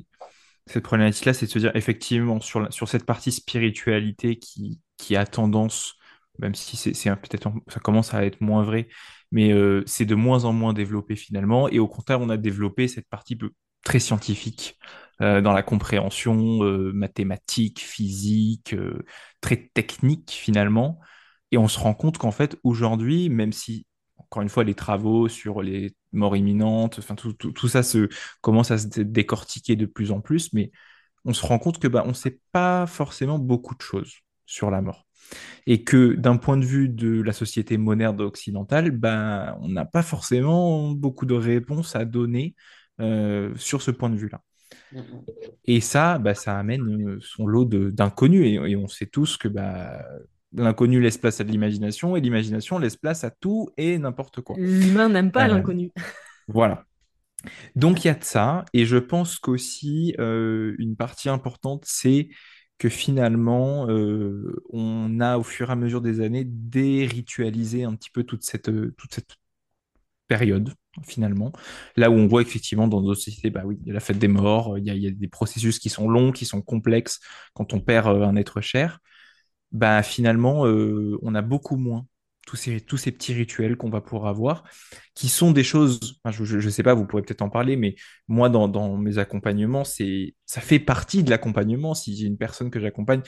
cette problématique-là, c'est de se dire effectivement sur, sur cette partie spiritualité qui, qui a tendance, même si c'est peut-être ça commence à être moins vrai, mais euh, c'est de moins en moins développé finalement. Et au contraire, on a développé cette partie très scientifique euh, dans la compréhension euh, mathématique, physique, très technique finalement. Et on se rend compte qu'en fait, aujourd'hui, même si, encore une fois, les travaux sur les morts imminentes, enfin, tout, ça se, commence à se décortiquer de plus en plus, mais on se rend compte que bah, on ne sait pas forcément beaucoup de choses sur la mort. Et que d'un point de vue de la société moderne occidentale, bah, on n'a pas forcément beaucoup de réponses à donner euh, sur ce point de vue-là. Et ça, bah, ça amène euh, son lot d'inconnus. Et, et, on sait tous que bah, l'inconnu laisse place à de l'imagination et l'imagination laisse place à tout et n'importe quoi. L'humain n'aime pas euh, l'inconnu. Voilà. Donc il y a de ça. Et je pense qu'aussi, euh, une partie importante, c'est que finalement, euh, on a au fur et à mesure des années déritualisé un petit peu toute cette, toute cette période, finalement. Là où on voit effectivement dans d'autres sociétés, bah oui, il y a la fête des morts, il y a, des processus qui sont longs, qui sont complexes quand on perd un être cher bah finalement, euh, on a beaucoup moins tous ces, tous ces petits rituels qu'on va pouvoir avoir, qui sont des choses, je ne sais pas, vous pourrez peut-être en parler, mais moi, dans, dans mes accompagnements, c'est, ça fait partie de l'accompagnement. Si j'ai une personne que j'accompagne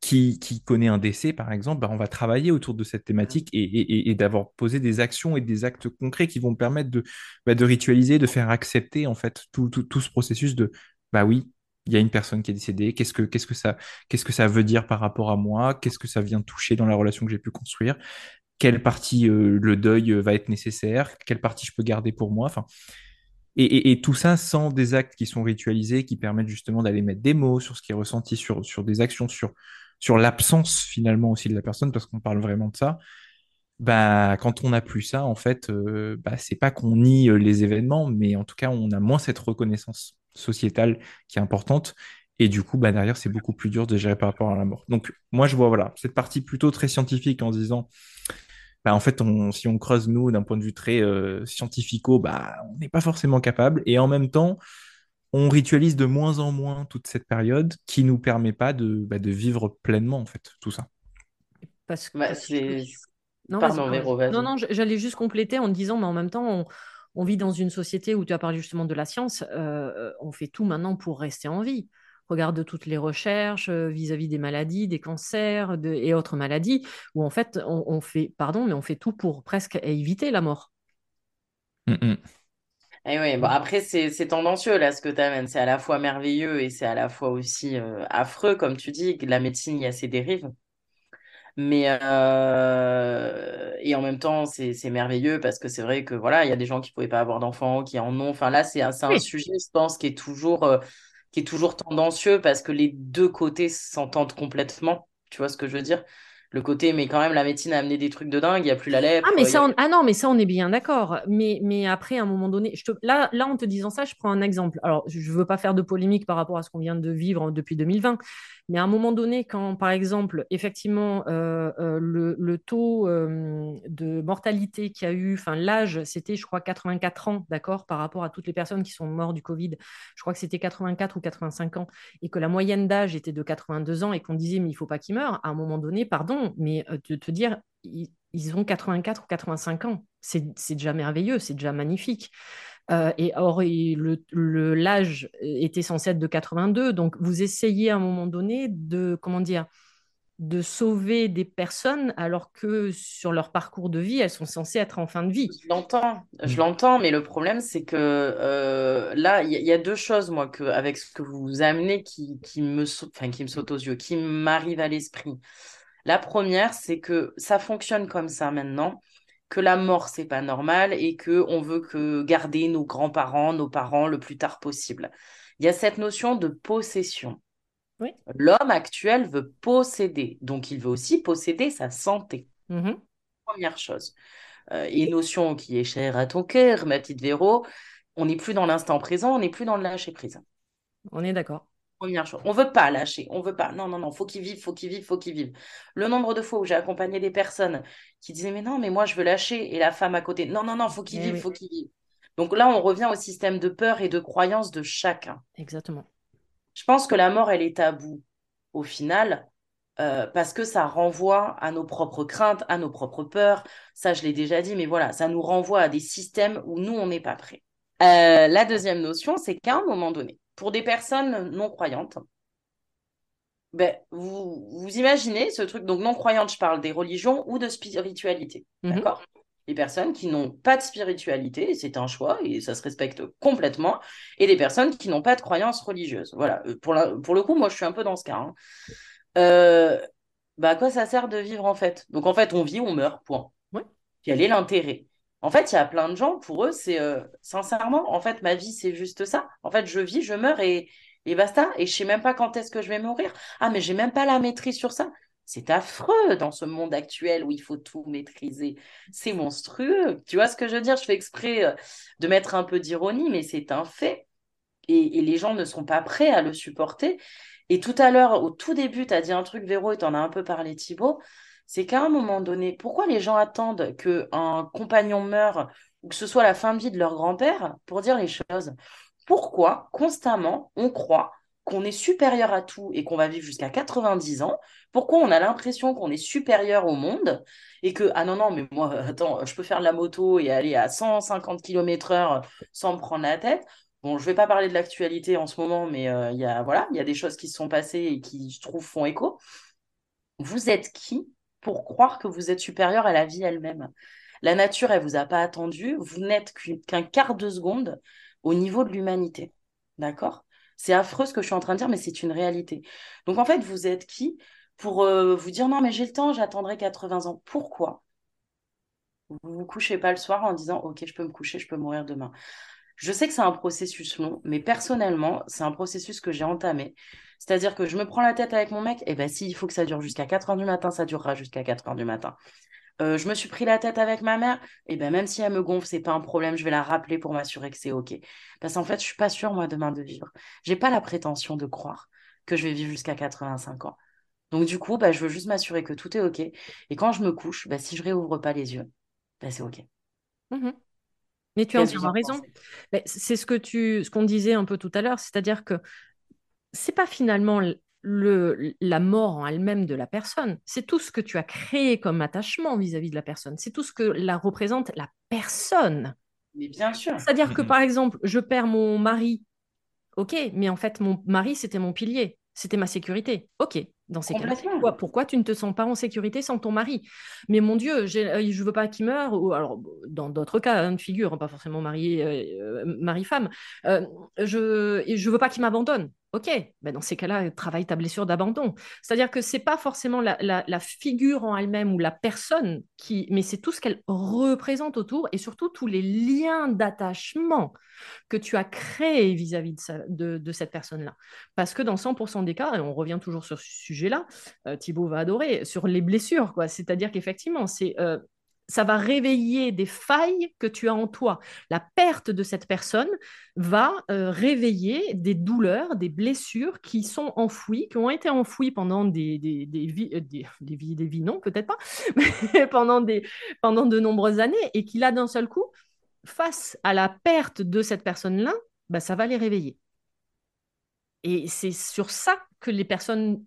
qui, qui, connaît un décès, par exemple, bah, on va travailler autour de cette thématique et, et, d'avoir posé des actions et des actes concrets qui vont permettre de, bah, de ritualiser, de faire accepter en fait tout, tout, tout ce processus de, bah oui, il y a une personne qui est décédée, qu'est-ce que, qu'est-ce que ça, qu'est-ce que ça veut dire par rapport à moi, qu'est-ce que ça vient toucher dans la relation que j'ai pu construire, quelle partie euh, le deuil euh, va être nécessaire, quelle partie je peux garder pour moi, enfin, et, tout ça sans des actes qui sont ritualisés, qui permettent justement d'aller mettre des mots sur ce qui est ressenti, sur, sur des actions, sur, sur l'absence finalement aussi de la personne, parce qu'on parle vraiment de ça. Bah, quand on n'a plus ça, en fait, euh, bah, c'est pas qu'on nie les événements, mais en tout cas, on a moins cette reconnaissance sociétale qui est importante. Et du coup, bah, derrière, c'est beaucoup plus dur de gérer par rapport à la mort. Donc, moi, je vois voilà, cette partie plutôt très scientifique en disant, bah, en fait, on, si on creuse, nous, d'un point de vue très euh, scientifico, bah, on n'est pas forcément capable. Et en même temps, on ritualise de moins en moins toute cette période qui nous permet pas de, bah, de vivre pleinement, en fait, tout ça. Parce que bah, c'est... Non, non, non, j'allais juste compléter en disant, mais en même temps, on, on vit dans une société où tu as parlé justement de la science, euh, on fait tout maintenant pour rester en vie. Regarde toutes les recherches euh, vis-à-vis des maladies, des cancers et autres maladies, où en fait, on, fait, pardon, mais on fait tout pour presque éviter la mort. Et mm, mm. eh oui, bon, après, c'est tendancieux là ce que tu amènes. C'est à la fois merveilleux et c'est à la fois aussi euh, affreux, comme tu dis. La médecine, il y a ses dérives. Mais euh, et en même temps, c'est merveilleux parce que c'est vrai que voilà, il y a des gens qui pouvaient pas avoir d'enfants, qui en ont. Enfin là, c'est un, un sujet, je pense, qui est toujours euh, qui est toujours tendancieux parce que les deux côtés s'entendent complètement. Tu vois ce que je veux dire? Le côté, mais quand même, la médecine a amené des trucs de dingue, il n'y a plus la lèpre. Ah, mais ça, ah non, mais ça, on est bien d'accord. Mais, mais après, à un moment donné, je te... là, là, en te disant ça, je prends un exemple. Alors, je ne veux pas faire de polémique par rapport à ce qu'on vient de vivre depuis 2020, mais à un moment donné, quand, par exemple, effectivement, euh, euh, le, taux euh, de mortalité qu'il y a eu, enfin, l'âge, c'était, je crois, 84 ans, d'accord, par rapport à toutes les personnes qui sont mortes du Covid. Je crois que c'était 84 ou 85 ans, et que la moyenne d'âge était de 82 ans, et qu'on disait, mais il ne faut pas qu'ils meurent. À un moment donné, pardon, mais de te dire, ils, ont 84 ou 85 ans, c'est déjà merveilleux, c'est déjà magnifique. Euh, et or, l'âge était censé être de 82. Donc, vous essayez à un moment donné de, comment dire, de sauver des personnes alors que sur leur parcours de vie, elles sont censées être en fin de vie. Je l'entends, je l'entends, mais le problème, c'est que euh, là, il y, a deux choses, moi, que, avec ce que vous amenez qui, qui, me, enfin, qui me sautent aux yeux, qui m'arrivent à l'esprit. La première, c'est que ça fonctionne comme ça maintenant que la mort c'est pas normal et que on veut que garder nos grands-parents, nos parents le plus tard possible. Il y a cette notion de possession. L'homme actuel veut posséder, donc il veut aussi posséder sa santé. Mm-hmm. Première chose. Euh, et notion qui est chère à ton cœur, ma petite Véro, on n'est plus dans l'instant présent, on n'est plus dans le lâcher prise. On est d'accord. Première chose. On veut pas lâcher. On veut pas. Non, non, non. Faut qu'il vive, faut qu'il vive, faut qu'il vive. Le nombre de fois où j'ai accompagné des personnes qui disaient mais non, mais moi je veux lâcher et la femme à côté. Non, non, non. Faut qu'il eh vive, faut qu'il vive. Donc là, on revient au système de peur et de croyance de chacun. Exactement. Je pense que la mort, elle est taboue au final, euh, parce que ça renvoie à nos propres craintes, à nos propres peurs. Ça, je l'ai déjà dit, mais voilà, ça nous renvoie à des systèmes où nous, on n'est pas prêts. Euh, la deuxième notion, c'est qu'à un moment donné, pour des personnes non croyantes, ben, vous, vous imaginez ce truc, donc non croyantes, je parle des religions ou de spiritualité, Mhm. d'accord? Les personnes qui n'ont pas de spiritualité, c'est un choix et ça se respecte complètement, et les personnes qui n'ont pas de croyances religieuses. Voilà, Euh, pour, la- pour le coup, moi je suis un peu dans ce cas. hein. Euh, bah, à quoi ça sert de vivre en fait? Donc en fait, on vit, on meurt, point. Ouais. Quel est l'intérêt? En fait, il y a plein de gens, pour eux, c'est euh, sincèrement, en fait, ma vie, c'est juste ça. En fait, je vis, je meurs et, et basta. Et je sais même pas quand est-ce que je vais mourir. Ah, mais j'ai même pas la maîtrise sur ça. C'est affreux dans ce monde actuel où il faut tout maîtriser. C'est monstrueux. Tu vois ce que je veux dire? Je fais exprès euh, de mettre un peu d'ironie, mais c'est un fait. Et, les gens ne sont pas prêts à le supporter. Et tout à l'heure, au tout début, tu as dit un truc, Véro, et tu en as un peu parlé, Thibaut, c'est qu'à un moment donné, pourquoi les gens attendent qu'un compagnon meure ou que ce soit la fin de vie de leur grand-père pour dire les choses? Pourquoi constamment on croit qu'on est supérieur à tout et qu'on va vivre jusqu'à 90 ans? Pourquoi on a l'impression qu'on est supérieur au monde et que, ah non, non, mais moi, <laughs> attends, je peux faire de la moto et aller à 150 km/h sans me prendre la tête? Bon, je vais pas parler de l'actualité en ce moment, mais euh, il y a, voilà, il y a des choses qui se sont passées et qui, je trouve, font écho. Vous êtes qui pour croire que vous êtes supérieur à la vie elle-même? La nature, elle vous a pas attendu. Vous n'êtes qu'un quart de seconde au niveau de l'humanité. D'accord? C'est affreux ce que je suis en train de dire, mais c'est une réalité. Donc, en fait, vous êtes qui pour euh, vous dire non, mais j'ai le temps, j'attendrai 80 ans. Pourquoi? Vous vous couchez pas le soir en disant ok, je peux me coucher, je peux mourir demain. Je sais que c'est un processus long, mais personnellement, c'est un processus que j'ai entamé. C'est-à-dire que je me prends la tête avec mon mec, et ben s'il faut que ça dure jusqu'à 4 heures du matin, ça durera jusqu'à 4 heures du matin. Euh, je me suis pris la tête avec ma mère, et ben même si elle me gonfle, c'est pas un problème, je vais la rappeler pour m'assurer que c'est OK. Parce qu'en fait, je suis pas sûre, moi, demain de vivre. J'ai pas la prétention de croire que je vais vivre jusqu'à 85 ans. Donc du coup, bah, je veux juste m'assurer que tout est OK. Et quand je me couche, bah, si je réouvre pas les yeux, bah, c'est OK. Mhm. Mais tu as raison. C'est ce que tu, ce qu'on disait un peu tout à l'heure, c'est-à-dire que c'est pas finalement le, la mort en elle-même de la personne, c'est tout ce que tu as créé comme attachement vis-à-vis de la personne, c'est tout ce que la représente la personne. Mais bien sûr. C'est-à-dire que Mhm. par exemple, je perds mon mari, ok, mais en fait mon mari c'était mon pilier, c'était ma sécurité, ok. Dans ces cas-là, pourquoi, pourquoi tu ne te sens pas en sécurité sans ton mari? Mais mon Dieu, euh, je veux pas qu'il meure, ou alors dans d'autres cas hein, de figure, hein, pas forcément marié, euh, euh, mari-femme, euh, je je veux pas qu'il m'abandonne. Ok, ben dans ces cas-là, travaille ta blessure d'abandon. C'est-à-dire que c'est pas forcément la, figure en elle-même ou la personne qui, mais c'est tout ce qu'elle représente autour et surtout tous les liens d'attachement que tu as créés vis-à-vis de, cette personne-là. Parce que dans 100% des cas, on revient toujours sur ce sujet-là, euh, Thibaut va adorer, sur les blessures. C'est-à-dire qu'effectivement, c'est euh, ça va réveiller des failles que tu as en toi. La perte de cette personne va euh, réveiller des douleurs, des blessures qui sont enfouies, qui ont été enfouies pendant des, vies, euh, des, vies, des vies, non, peut-être pas, <laughs> mais pendant de nombreuses années, et qui là, d'un seul coup, face à la perte de cette personne-là, bah, ça va les réveiller. Et c'est sur ça que les personnes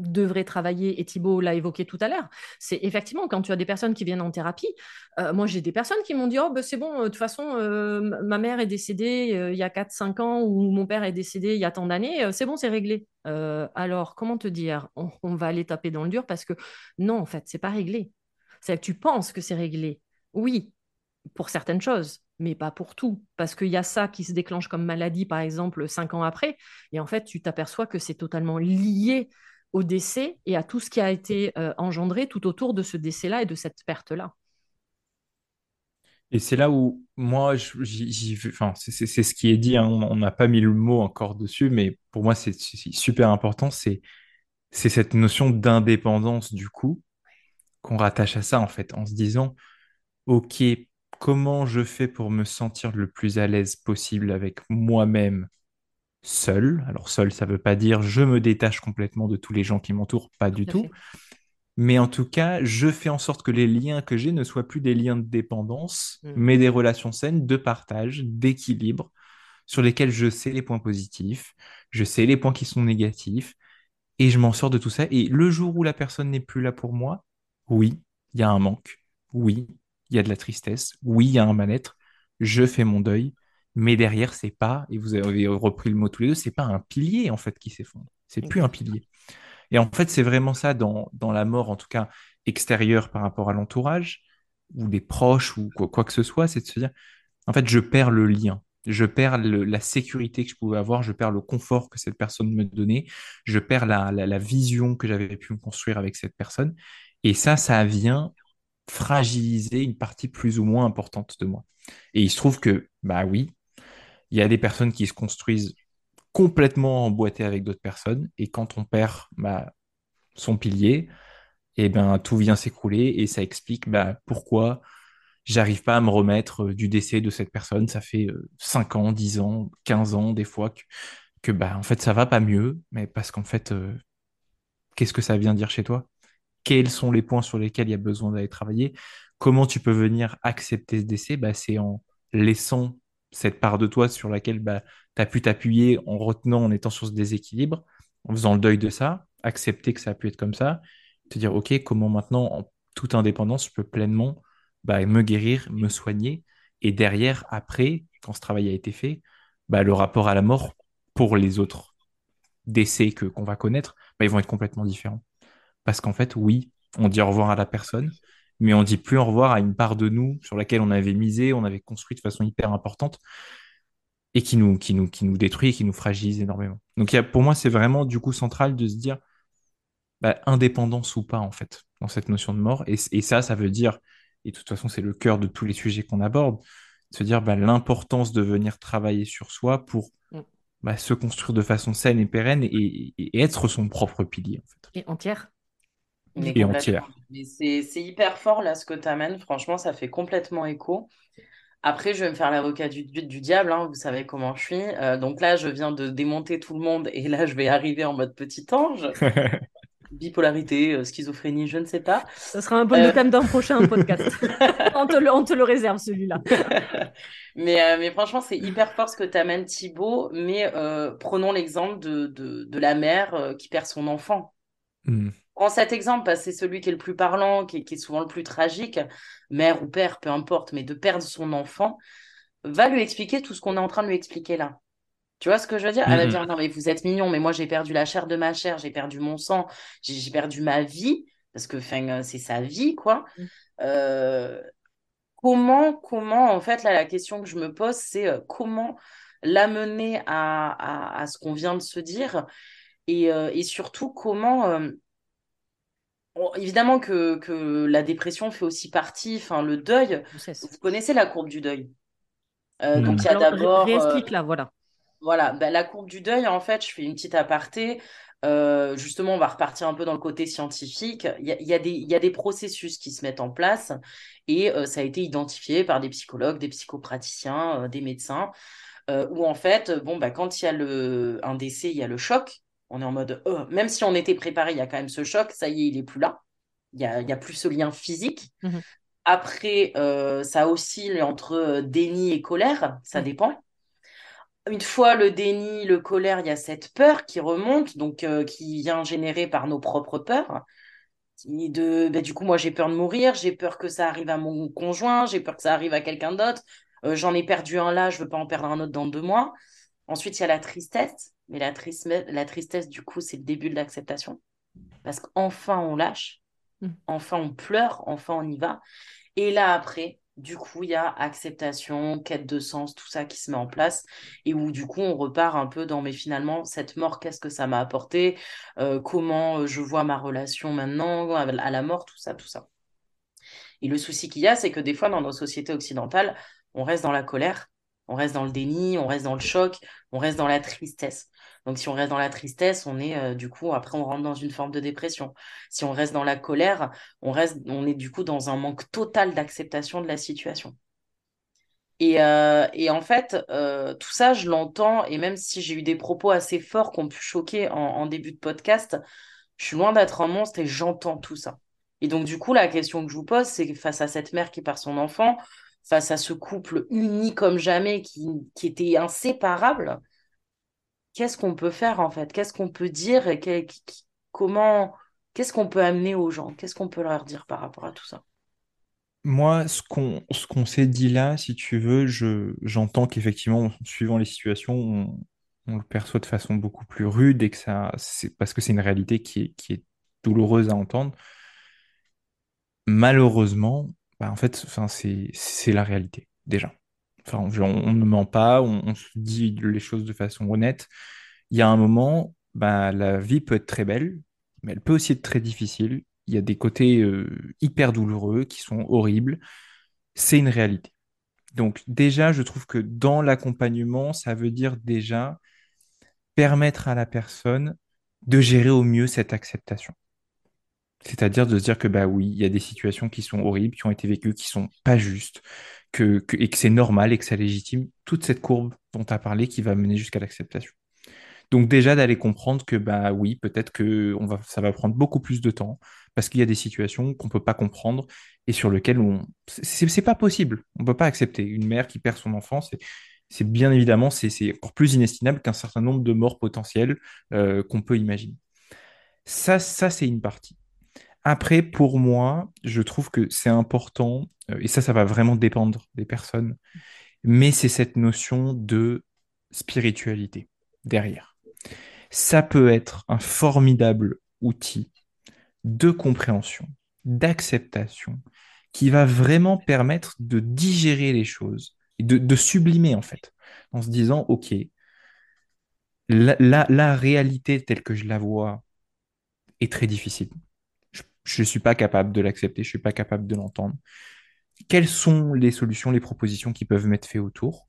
devraient travailler, et Thibault l'a évoqué tout à l'heure, c'est effectivement quand tu as des personnes qui viennent en thérapie, euh, moi j'ai des personnes qui m'ont dit, oh ben, c'est bon, euh, de toute façon, euh, ma mère est décédée il y a 4-5 ans, ou mon père est décédé il y a tant d'années, c'est bon, c'est réglé. Alors, comment te dire, on, on va aller taper dans le dur parce que non, en fait, c'est pas réglé. C'est que tu penses que c'est réglé. Oui, pour certaines choses, mais pas pour tout. Parce qu'il y a ça qui se déclenche comme maladie, par exemple, cinq ans après, et en fait, tu t'aperçois que c'est totalement lié au décès et à tout ce qui a été euh, engendré tout autour de ce décès-là et de cette perte-là. Et c'est là où moi, j'y- enfin, c'est ce qui est dit, hein, on n'a pas mis le mot encore dessus, mais pour moi, c'est super important, c'est c'est cette notion d'indépendance du coup qu'on rattache à ça, en fait, en se disant, OK, comment je fais pour me sentir le plus à l'aise possible avec moi-même seul? Alors, seul, ça veut pas dire je me détache complètement de tous les gens qui m'entourent, pas du Tout fait. Mais en tout cas, je fais en sorte que les liens que j'ai ne soient plus des liens de dépendance, Mm. mais des relations saines de partage, d'équilibre, sur lesquels je sais les points positifs, je sais les points qui sont négatifs, et je m'en sors de tout ça. Et le jour où la personne n'est plus là pour moi, oui, il y a un manque, oui, il y a de la tristesse, oui, il y a un mal-être, je fais mon deuil, mais derrière, c'est pas, et vous avez repris le mot tous les deux, c'est pas un pilier en fait qui s'effondre, c'est plus un pilier. Et en fait, c'est vraiment ça dans, dans la mort, en tout cas extérieure par rapport à l'entourage, ou des proches, ou quoi, que ce soit, c'est de se dire, en fait, je perds le lien. Je perds la sécurité que je pouvais avoir, je perds le confort que cette personne me donnait, je perds la, la, vision que j'avais pu construire avec cette personne. Et ça, ça vient fragiliser une partie plus ou moins importante de moi. Et il se trouve que, bah oui, il y a des personnes qui se construisent complètement emboîtées avec d'autres personnes. Et quand on perd bah, son pilier, et ben tout vient s'écrouler et ça explique bah, pourquoi j'arrive pas à me remettre euh, du décès de cette personne. Ça fait euh, 5 ans, 10 ans, 15 ans des fois que, que bah, en fait ça va pas mieux, mais parce qu'en fait, euh, qu'est-ce que ça vient dire chez toi? Quels sont les points sur lesquels il y a besoin d'aller travailler? Comment tu peux venir accepter ce décès? Bah, c'est en laissant cette part de toi sur laquelle bah, tu as pu t'appuyer en retenant, en étant sur ce déséquilibre, en faisant le deuil de ça, accepter que ça a pu être comme ça, te dire, OK, comment maintenant, en toute indépendance, je peux pleinement bah, me guérir, me soigner, et derrière, après, quand ce travail a été fait, bah, le rapport à la mort pour les autres décès que qu'on va connaître, bah, ils vont être complètement différents. Parce qu'en fait, oui, on dit au revoir à la personne, mais on dit plus au revoir à une part de nous sur laquelle on avait misé, on avait construit de façon hyper importante et qui nous, qui nous, qui nous détruit et qui nous fragilise énormément. Donc il y a, pour moi, c'est vraiment du coup central de se dire bah, indépendance ou pas, en fait, dans cette notion de mort. Et, et ça, ça veut dire, et de toute façon, c'est le cœur de tous les sujets qu'on aborde, se dire bah, l'importance de venir travailler sur soi pour Mm. bah, se construire de façon saine et pérenne et, et- et être son propre pilier, en fait. Et entière. Mais Et entière. Mais c'est c'est hyper fort là ce que tu amènes. Franchement, ça fait complètement écho. Après, je vais me faire l'avocat du, du, du diable, hein, vous savez comment je suis. Euh, donc là, je viens de démonter tout le monde et là, je vais arriver en mode petit ange. <laughs> Bipolarité, euh, schizophrénie, je ne sais pas. Ce sera un le Euh. thème d'un prochain podcast. <laughs> on, te le, on te le réserve, celui-là. <laughs> mais, euh, mais franchement, c'est hyper fort ce que tu amènes, Thibaut. Mais euh, prenons l'exemple de, de, de la mère euh, qui perd son enfant. Hmm. Prends cet exemple parce que c'est celui qui est le plus parlant, qui est, qui est souvent le plus tragique, mère ou père, peu importe, mais de perdre son enfant, va lui expliquer tout ce qu'on est en train de lui expliquer là. Tu vois ce que je veux dire? Elle va Mhm. dire, non, mais vous êtes mignon, mais moi j'ai perdu la chair de ma chair, j'ai perdu mon sang, j'ai perdu ma vie, parce que euh, c'est sa vie, quoi. Mhm. Euh, comment, comment, en fait, là, la question que je me pose, c'est euh, comment l'amener à, à, à ce qu'on vient de se dire et, euh, et surtout comment. euh, Bon, évidemment que, que la dépression fait aussi partie, enfin le deuil. Vous connaissez la courbe du deuil? Euh, Mm. donc il y a d'abord, réexplique là, voilà. voilà, ben, la courbe du deuil, en fait, je fais une petite aparté. Euh, justement, on va repartir un peu dans le côté scientifique. Il y a, y a des, il y a des processus qui se mettent en place et euh, ça a été identifié par des psychologues, des psychopraticiens, euh, des médecins, euh, où en fait, bon, bah, quand il y a le, un décès, il y a le choc. On est en mode, oh, même si on était préparé, il y a quand même ce choc, ça y est, il est plus là. Il y a, y a plus ce lien physique. Mhm. Après, euh, ça oscille entre euh, déni et colère, ça Mhm. dépend. Une fois le déni, le colère, il y a cette peur qui remonte, donc euh, qui vient générée par nos propres peurs. Qui De, ben, du coup, moi, j'ai peur de mourir, j'ai peur que ça arrive à mon conjoint, j'ai peur que ça arrive à quelqu'un d'autre. Euh, j'en ai perdu un là, je veux pas en perdre un autre dans deux mois. Ensuite, il y a la tristesse, mais la, tris- la tristesse, du coup, c'est le début de l'acceptation. Parce qu'enfin, on lâche, Mm. enfin, on pleure, enfin, on y va. Et là, après, du coup, il y a acceptation, quête de sens, tout ça qui se met en place. Et où, du coup, on repart un peu dans, mais finalement, cette mort, qu'est-ce que ça m'a apporté? Euh, Comment euh, je vois ma relation maintenant à à la mort, tout ça, tout ça. Et le souci qu'il y a, c'est que des fois, dans nos sociétés occidentales, on reste dans la colère, on reste dans le déni, on reste dans le choc, on reste dans la tristesse. Donc, si on reste dans la tristesse, on est euh, du coup, après, on rentre dans une forme de dépression. Si on reste dans la colère, on est du coup dans un manque total d'acceptation de la situation. Et, euh, en fait, euh, tout ça, je l'entends, et même si j'ai eu des propos assez forts qui ont pu choquer en, en début de podcast, je suis loin d'être un monstre et j'entends tout ça. Et donc, du coup, la question que je vous pose, c'est face à cette mère qui perd son enfant, face à ce couple uni comme jamais, qui, qui était inséparable, qu'est-ce qu'on peut faire en fait? Qu'est-ce qu'on peut dire et comment, qu'est-ce qu'on peut amener aux gens? Qu'est-ce qu'on peut leur dire par rapport à tout ça? Moi, ce qu'on ce s'est dit là, si tu veux, je j'entends qu'effectivement, suivant les situations, on, on le perçoit de façon beaucoup plus rude et que ça, c'est parce que c'est une réalité qui est, qui est douloureuse à entendre. Malheureusement, bah, en fait, c'est la réalité déjà. On, ne ment pas, on, on se dit les choses de façon honnête. Il y a un moment, bah, la vie peut être très belle, mais elle peut aussi être très difficile. Il y a des côtés euh, hyper douloureux qui sont horribles. C'est une réalité. Donc déjà, je trouve que dans l'accompagnement, ça veut dire déjà permettre à la personne de gérer au mieux cette acceptation. C'est-à-dire de se dire que bah oui, il y a des situations qui sont horribles, qui ont été vécues, qui sont pas justes, que, et que c'est normal et que ça légitime toute cette courbe dont tu as parlé qui va mener jusqu'à l'acceptation. Donc déjà d'aller comprendre que bah oui, peut-être que on va, ça va prendre beaucoup plus de temps parce qu'il y a des situations qu'on peut pas comprendre et sur lesquelles on, c'est c'est pas possible. On peut pas accepter une mère qui perd son enfant. C'est c'est bien évidemment c'est c'est encore plus inestimable qu'un certain nombre de morts potentielles euh, qu'on peut imaginer. Ça ça c'est une partie. Après, pour moi, je trouve que c'est important, euh, et ça, ça va vraiment dépendre des personnes, mais c'est cette notion de spiritualité derrière. Ça peut être un formidable outil de compréhension, d'acceptation, qui va vraiment permettre de digérer les choses, de, sublimer en fait, en se disant, OK, la réalité telle que je la vois est très difficile. Je ne suis pas capable de l'accepter, je ne suis pas capable de l'entendre. Quelles sont les solutions, les propositions qui peuvent m'être faites autour,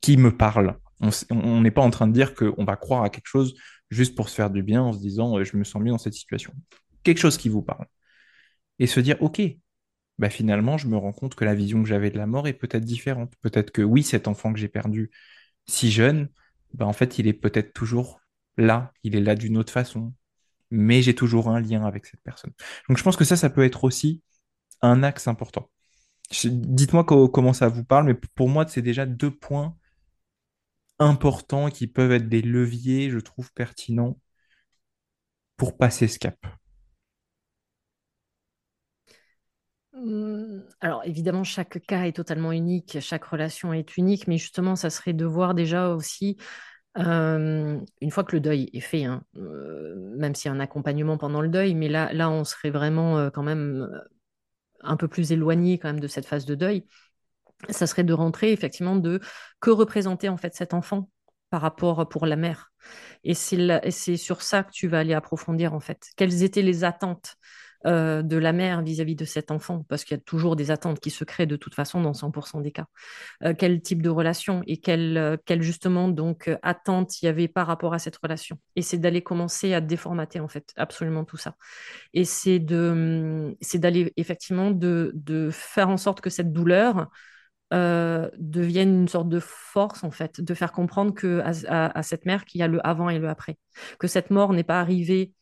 qui me parlent? On n'est pas en train de dire qu'on va croire à quelque chose juste pour se faire du bien en se disant euh, je me sens mieux dans cette situation. Quelque chose qui vous parle. Et se dire ok, bah finalement je me rends compte que la vision que j'avais de la mort est peut-être différente. Peut-être que oui, cet enfant que j'ai perdu si jeune, bah en fait il est peut-être toujours là, il est là d'une autre façon, mais j'ai toujours un lien avec cette personne. Donc je pense que ça, ça peut être aussi un axe important. Dites-moi comment ça vous parle, mais pour moi, c'est déjà deux points importants qui peuvent être des leviers, je trouve, pertinents pour passer ce cap. Mmh, alors évidemment, chaque cas est totalement unique, chaque relation est unique, mais justement, ça serait de voir déjà aussi, une fois que le deuil est fait, hein, même s'il y a un accompagnement pendant le deuil, mais là, on serait vraiment quand même un peu plus éloigné quand même de cette phase de deuil, ça serait de rentrer effectivement de que représentait en fait cet enfant par rapport pour la mère. Et c'est sur ça que tu vas aller approfondir en fait. Quelles étaient les attentes euh, de la mère vis-à-vis de cet enfant, parce qu'il y a toujours des attentes qui se créent de toute façon dans 100% des cas. Euh, quel type de relation et quelle, euh, justement donc attente il y avait par rapport à cette relation? Et c'est d'aller commencer à déformater en fait absolument tout ça. Et c'est de c'est d'aller effectivement de, de, faire en sorte que cette douleur devienne une sorte de force en fait, de faire comprendre que à, à cette mère qu'il y a le avant et le après, que cette mort n'est pas arrivée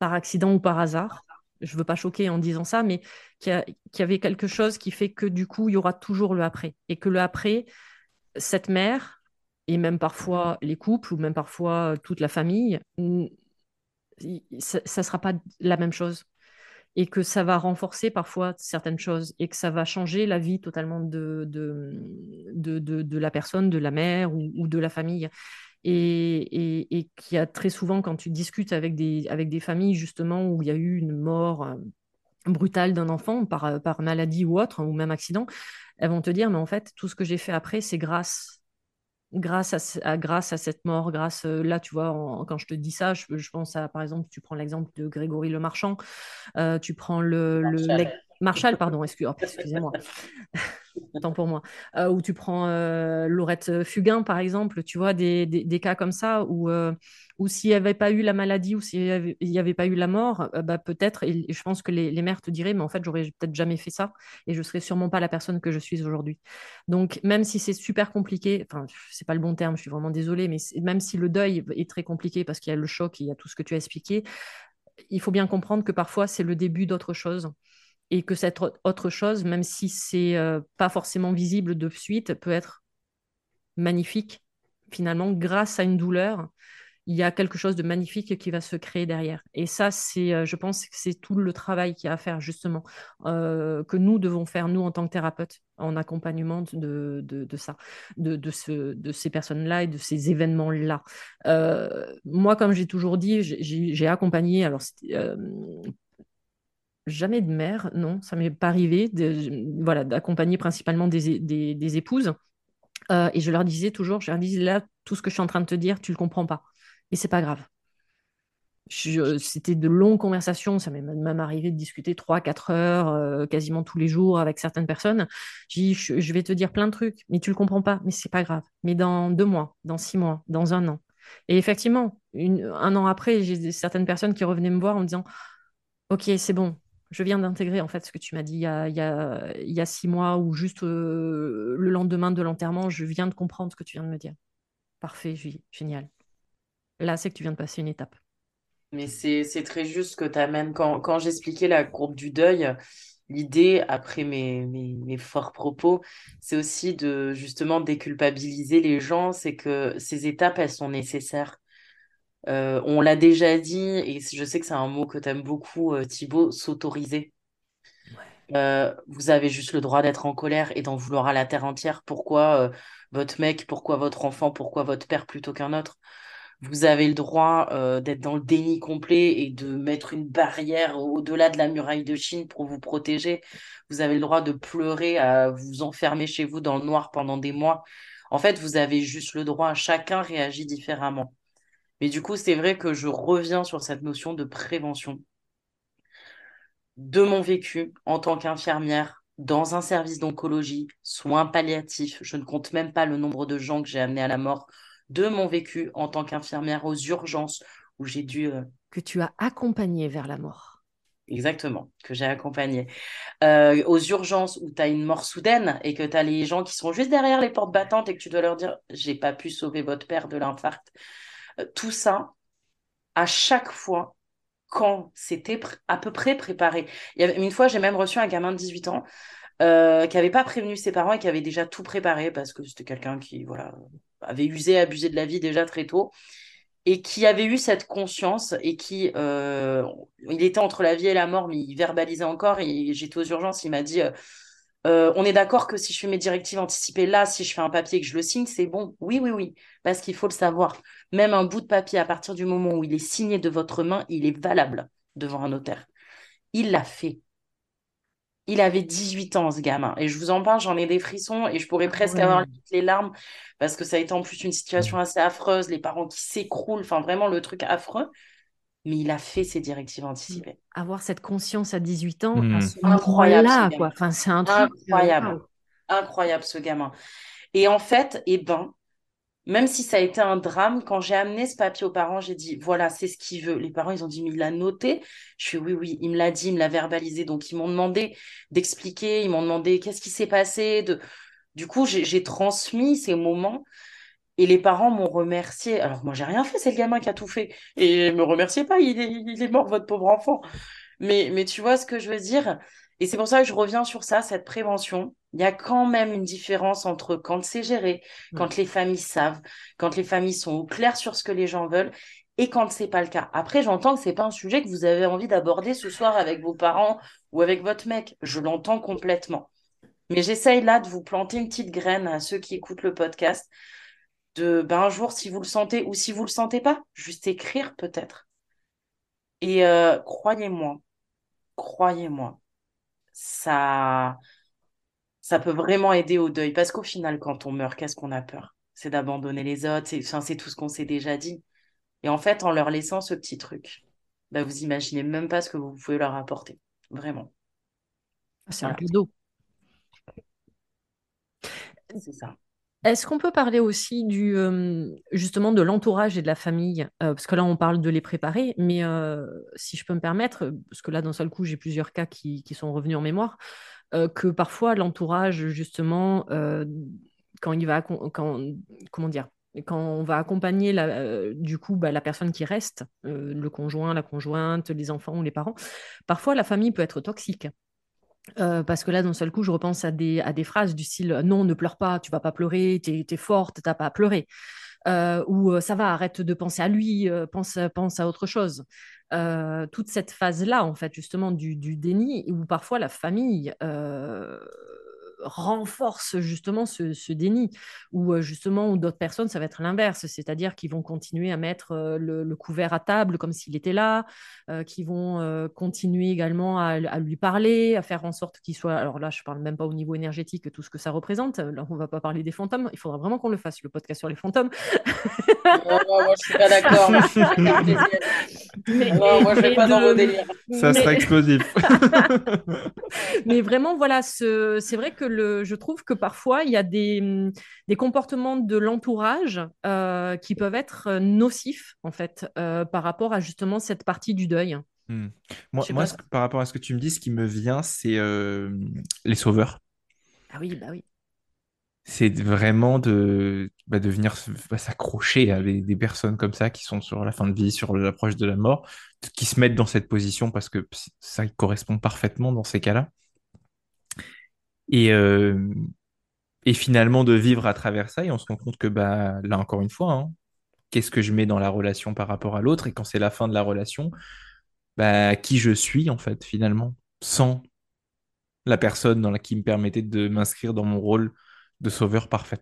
par accident ou par hasard. Je veux pas choquer en disant ça, mais qu'il y, avait quelque chose qui fait que du coup, il y aura toujours le après. Et que le après, cette mère, et même parfois les couples, ou même parfois toute la famille, ça ne sera pas la même chose. Et que ça va renforcer parfois certaines choses et que ça va changer la vie totalement de, de, de, la personne, de la mère ou de la famille et, et, qui a très souvent, quand tu discutes avec des, avec des familles justement où il y a eu une mort euh, brutale d'un enfant par, euh, par maladie ou autre, ou même accident, elles vont te dire, mais en fait, tout ce que j'ai fait après, c'est grâce grâce à, grâce à cette mort, grâce euh, là, tu vois, quand je te dis ça, je, pense à, par exemple, tu prends l'exemple de Grégory Le Marchand, tu prends le, Marshall, pardon, excusez-moi. <laughs> Tant pour moi. Euh, où tu prends euh, Laurette Fugain, par exemple, tu vois, des, des, cas comme ça, où, euh, où s'il n'y avait pas eu la maladie ou s'il n'y avait, pas eu la mort, bah, peut-être, et, je pense que les, les, mères te diraient, mais en fait, j'aurais peut-être jamais fait ça, et je serais sûrement pas la personne que je suis aujourd'hui. Donc, même si c'est super compliqué, enfin, c'est pas le bon terme, je suis vraiment désolée, mais même si le deuil est très compliqué parce qu'il y a le choc, il y a tout ce que tu as expliqué, il faut bien comprendre que parfois c'est le début d'autre chose et que cette autre chose, même si c'est euh, pas forcément visible de suite, peut être magnifique finalement grâce à une douleur il y a quelque chose de magnifique qui va se créer derrière. Et ça, c'est, euh, je pense que c'est tout le travail qu'il y a à faire, justement, euh, que nous devons faire, nous, en tant que thérapeutes, en accompagnement de, de, ça, de, de, ce, de ces personnes-là et de ces événements-là. Euh, moi, comme j'ai toujours dit, j'ai accompagné, alors, jamais de mère, non, ça m'est pas arrivé, voilà, d'accompagner principalement des, des, épouses. et je leur disais toujours, je leur disais là, tout ce que je suis en train de te dire, tu le comprends pas. Et c'est pas grave. C'était de longues conversations, ça m'est même arrivé de discuter 3-4 heures euh, quasiment tous les jours avec certaines personnes. J'ai je, je, vais te dire plein de trucs, mais tu le comprends pas, mais c'est pas grave. Mais dans deux mois, dans six mois, dans un an. Et effectivement, un an après, j'ai certaines personnes qui revenaient me voir en me disant Ok, c'est bon, je viens d'intégrer en fait ce que tu m'as dit il y, a, six mois ou juste euh, le lendemain de l'enterrement, je viens de comprendre ce que tu viens de me dire. Parfait, génial. Là, c'est que tu viens de passer une étape. Mais c'est très juste que tu amènes. Quand, quand j'expliquais la courbe du deuil, l'idée, après mes, mes, forts propos, c'est aussi de justement déculpabiliser les gens. C'est que ces étapes, elles sont nécessaires. Euh, on l'a déjà dit, et je sais que c'est un mot que tu aimes beaucoup, euh, Thibaut, s'autoriser. Euh, vous avez juste le droit d'être en colère et d'en vouloir à la terre entière. Pourquoi votre mec, pourquoi votre enfant, pourquoi votre père plutôt qu'un autre? Vous avez le droit euh, d'être dans le déni complet et de mettre une barrière au-delà de la muraille de Chine pour vous protéger. Vous avez le droit de pleurer, à vous enfermer chez vous dans le noir pendant des mois. En fait, vous avez juste le droit. Chacun réagit différemment. Mais du coup, c'est vrai que je reviens sur cette notion de prévention. De mon vécu en tant qu'infirmière dans un service d'oncologie, soins palliatifs, je ne compte même pas le nombre de gens que j'ai amenés à la mort de mon vécu en tant qu'infirmière aux urgences où j'ai dû... Euh, que tu as accompagné vers la mort. Exactement, que j'ai accompagné. Euh, aux urgences où tu as une mort soudaine et que tu as les gens qui sont juste derrière les portes battantes et que tu dois leur dire j'ai pas pu sauver votre père de l'infarct. Euh, tout ça, à chaque fois, quand c'était à peu près préparé. Il y une fois, j'ai même reçu un gamin de 18 ans qui n'avait pas prévenu ses parents et qui avait déjà tout préparé parce que c'était quelqu'un qui voilà avait usé, abusé de la vie déjà très tôt, et qui avait eu cette conscience et qui, euh, il était entre la vie et la mort, mais il verbalisait encore. Et j'étais aux urgences, il m'a dit, euh, euh, on est d'accord que si je fais mes directives anticipées là, si je fais un papier et que je le signe, c'est bon. Oui, oui, oui, parce qu'il faut le savoir. Même un bout de papier, à partir du moment où il est signé de votre main, il est valable devant un notaire. Il l'a fait. Il avait 18 ans, ce gamin. Et je vous en parle, j'en ai des frissons et je pourrais ah presque avoir les larmes parce que ça a été en plus une situation assez affreuse, les parents qui s'écroulent, enfin vraiment le truc affreux. Mais il a fait ses directives anticipées. Avoir cette conscience à 18 ans, mmh. incroyable. Là, quoi. Enfin, c'est un truc incroyable. Incroyable ce gamin. Et en fait, eh ben, même si ça a été un drame, quand j'ai amené ce papier aux parents, j'ai dit, voilà, c'est ce qu'il veut. Les parents, ils ont dit, mais il l'a noté. Je suis, oui, oui, il me l'a dit, il me l'a verbalisé. Donc, ils m'ont demandé d'expliquer, ils m'ont demandé qu'est-ce qui s'est passé. De... Du coup, j'ai transmis ces moments et les parents m'ont remercié. Alors, moi, j'ai rien fait, c'est le gamin qui a tout fait. Et me remerciez pas, il est, il est mort, votre pauvre enfant. Mais, mais tu vois ce que je veux dire? Et c'est pour ça que je reviens sur ça, cette prévention il y a quand même une différence entre quand c'est géré, quand les familles savent, quand les familles sont au clair sur ce que les gens veulent et quand c'est pas le cas. Après, j'entends que c'est pas un sujet que vous avez envie d'aborder ce soir avec vos parents ou avec votre mec. Je l'entends complètement. Mais j'essaye là de vous planter une petite graine à ceux qui écoutent le podcast de ben, un jour, si vous le sentez ou si vous le sentez pas, juste écrire peut-être. Et euh, croyez-moi, croyez-moi, ça, ça peut vraiment aider au deuil. Parce qu'au final, quand on meurt, qu'est-ce qu'on a peur? C'est d'abandonner les autres, c'est tout ce qu'on s'est déjà dit. Et en fait, en leur laissant ce petit truc, bah, vous imaginez même pas ce que vous pouvez leur apporter. Vraiment. C'est un cadeau. C'est ça. Est-ce qu'on peut parler aussi du euh, justement de l'entourage et de la famille? Euh, Parce que là, on parle de les préparer, mais euh, si je peux me permettre, parce que là, d'un seul coup, j'ai plusieurs cas qui, sont revenus en mémoire. Que parfois l'entourage, justement, quand il va, quand, quand on va accompagner la, du coup bah, la personne qui reste, le conjoint, la conjointe, les enfants ou les parents, parfois la famille peut être toxique. Euh, parce que là, d'un seul coup, je repense à des, à des phrases du style non, ne pleure pas, tu vas pas pleurer, tu es, forte, t'as pas à pleurer. ou ça va, arrête de penser à lui, pense, pense à autre chose. toute cette phase-là, en fait, justement, du, du, déni, où parfois la famille renforce justement ce, déni, ou euh, justement, d'autres personnes, ça va être l'inverse, c'est-à-dire qu'ils vont continuer à mettre euh, le, couvert à table comme s'il était là, euh, qui vont continuer également à, lui parler, à faire en sorte qu'il soit, alors là, je parle même pas au niveau énergétique, tout ce que ça représente, là, on va pas parler des fantômes, il faudra vraiment qu'on le fasse, le podcast sur les fantômes. moi, je suis pas d'accord. <laughs> moi, je vais pas dans vos délires. Ça sera explosif. <laughs> mais vraiment, voilà, c'est vrai que je trouve que parfois, il y a des, mm, comportements de l'entourage euh, qui peuvent être euh, nocifs, en fait, euh, par rapport à justement cette partie du deuil. Hmm. Moi, moi par rapport à ce que tu me dis, ce qui me vient, c'est les sauveurs. Ah oui, bah oui. C'est vraiment de, bah, de venir bah, s'accrocher à des, personnes comme ça qui sont sur la fin de vie, sur l'approche de la mort, qui se mettent dans cette position parce que ça correspond parfaitement dans ces cas-là et, euh, et finalement de vivre à travers ça. Et on se rend compte que bah, là, encore une fois, hein, qu'est-ce que je mets dans la relation par rapport à l'autre? Et quand c'est la fin de la relation, bah, qui je suis en fait finalement, sans la personne dans la, qui me permettait de m'inscrire dans mon rôle de sauveur parfait.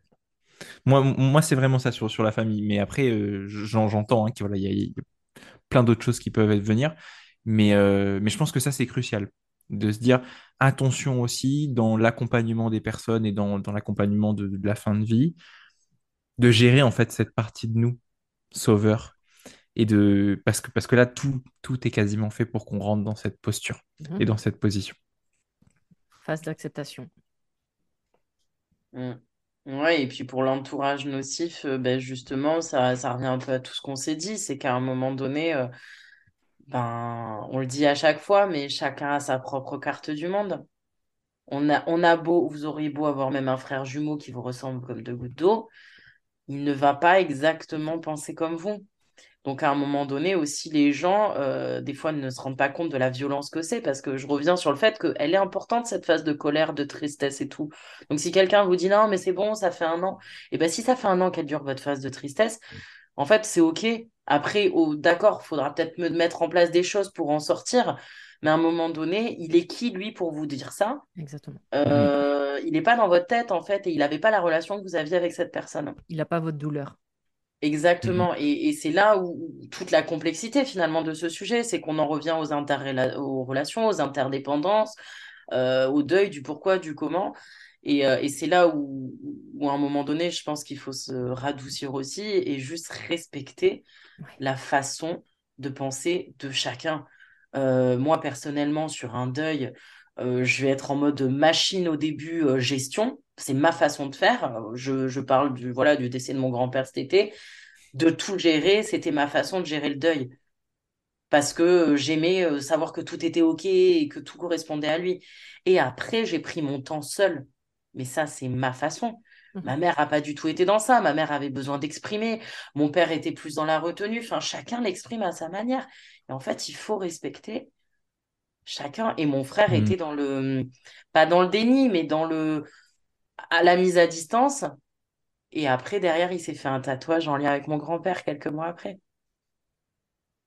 Moi, moi c'est vraiment ça sur, la famille. Mais après, j'entends qu'il y, a plein d'autres choses qui peuvent venir. Mais, euh, mais je pense que ça, c'est crucial de se dire attention aussi dans l'accompagnement des personnes et dans, l'accompagnement de, la fin de vie, de gérer en fait cette partie de nous, sauveur. Et de, parce, que, parce que là, tout, tout est quasiment fait pour qu'on rentre dans cette posture et mhm. dans cette position. Phase d'acceptation. Mm. Ouais, et puis pour l'entourage nocif, euh, ben justement, ça, ça revient un peu à tout ce qu'on s'est dit, c'est qu'à un moment donné, euh, ben, on le dit à chaque fois, mais chacun a sa propre carte du monde. On a, beau, vous auriez beau avoir même un frère jumeau qui vous ressemble comme deux gouttes d'eau, il ne va pas exactement penser comme vous. Donc à un moment donné aussi, les gens, euh, des fois, ne se rendent pas compte de la violence que c'est, parce que je reviens sur le fait qu'elle est importante, cette phase de colère, de tristesse et tout. Donc si quelqu'un vous dit non, mais c'est bon, ça fait un an, et eh bien si ça fait un an qu'elle dure votre phase de tristesse, en fait, c'est OK. Après, oh, d'accord, il faudra peut-être me mettre en place des choses pour en sortir. Mais à un moment donné, il est qui, lui, pour vous dire ça? Exactement. Euh, il n'est pas dans votre tête, en fait, et il n'avait pas la relation que vous aviez avec cette personne. Il n'a pas votre douleur. Exactement. Mhm. Et, c'est là où, toute la complexité, finalement, de ce sujet, c'est qu'on en revient aux, aux relations, aux interdépendances, euh, au deuil, du pourquoi, du comment. Euh, et, c'est là où, à un moment donné, je pense qu'il faut se radoucir aussi et juste respecter la façon de penser de chacun. Euh, moi, personnellement, sur un deuil, euh, je vais être en mode machine au début, gestion. C'est ma façon de faire. Je, parle du, voilà, du décès de mon grand-père cet été. De tout gérer, c'était ma façon de gérer le deuil. Parce que j'aimais savoir que tout était OK et que tout correspondait à lui. Et après, j'ai pris mon temps seul mais ça, c'est ma façon. Mmh. Ma mère n'a pas du tout été dans ça. Ma mère avait besoin d'exprimer. Mon père était plus dans la retenue. Enfin, chacun l'exprime à sa manière. Et en fait, il faut respecter chacun. Et mon frère était mmh. dans le, pas dans le déni, mais dans le, à la mise à distance. Et après, derrière, il s'est fait un tatouage en lien avec mon grand-père quelques mois après.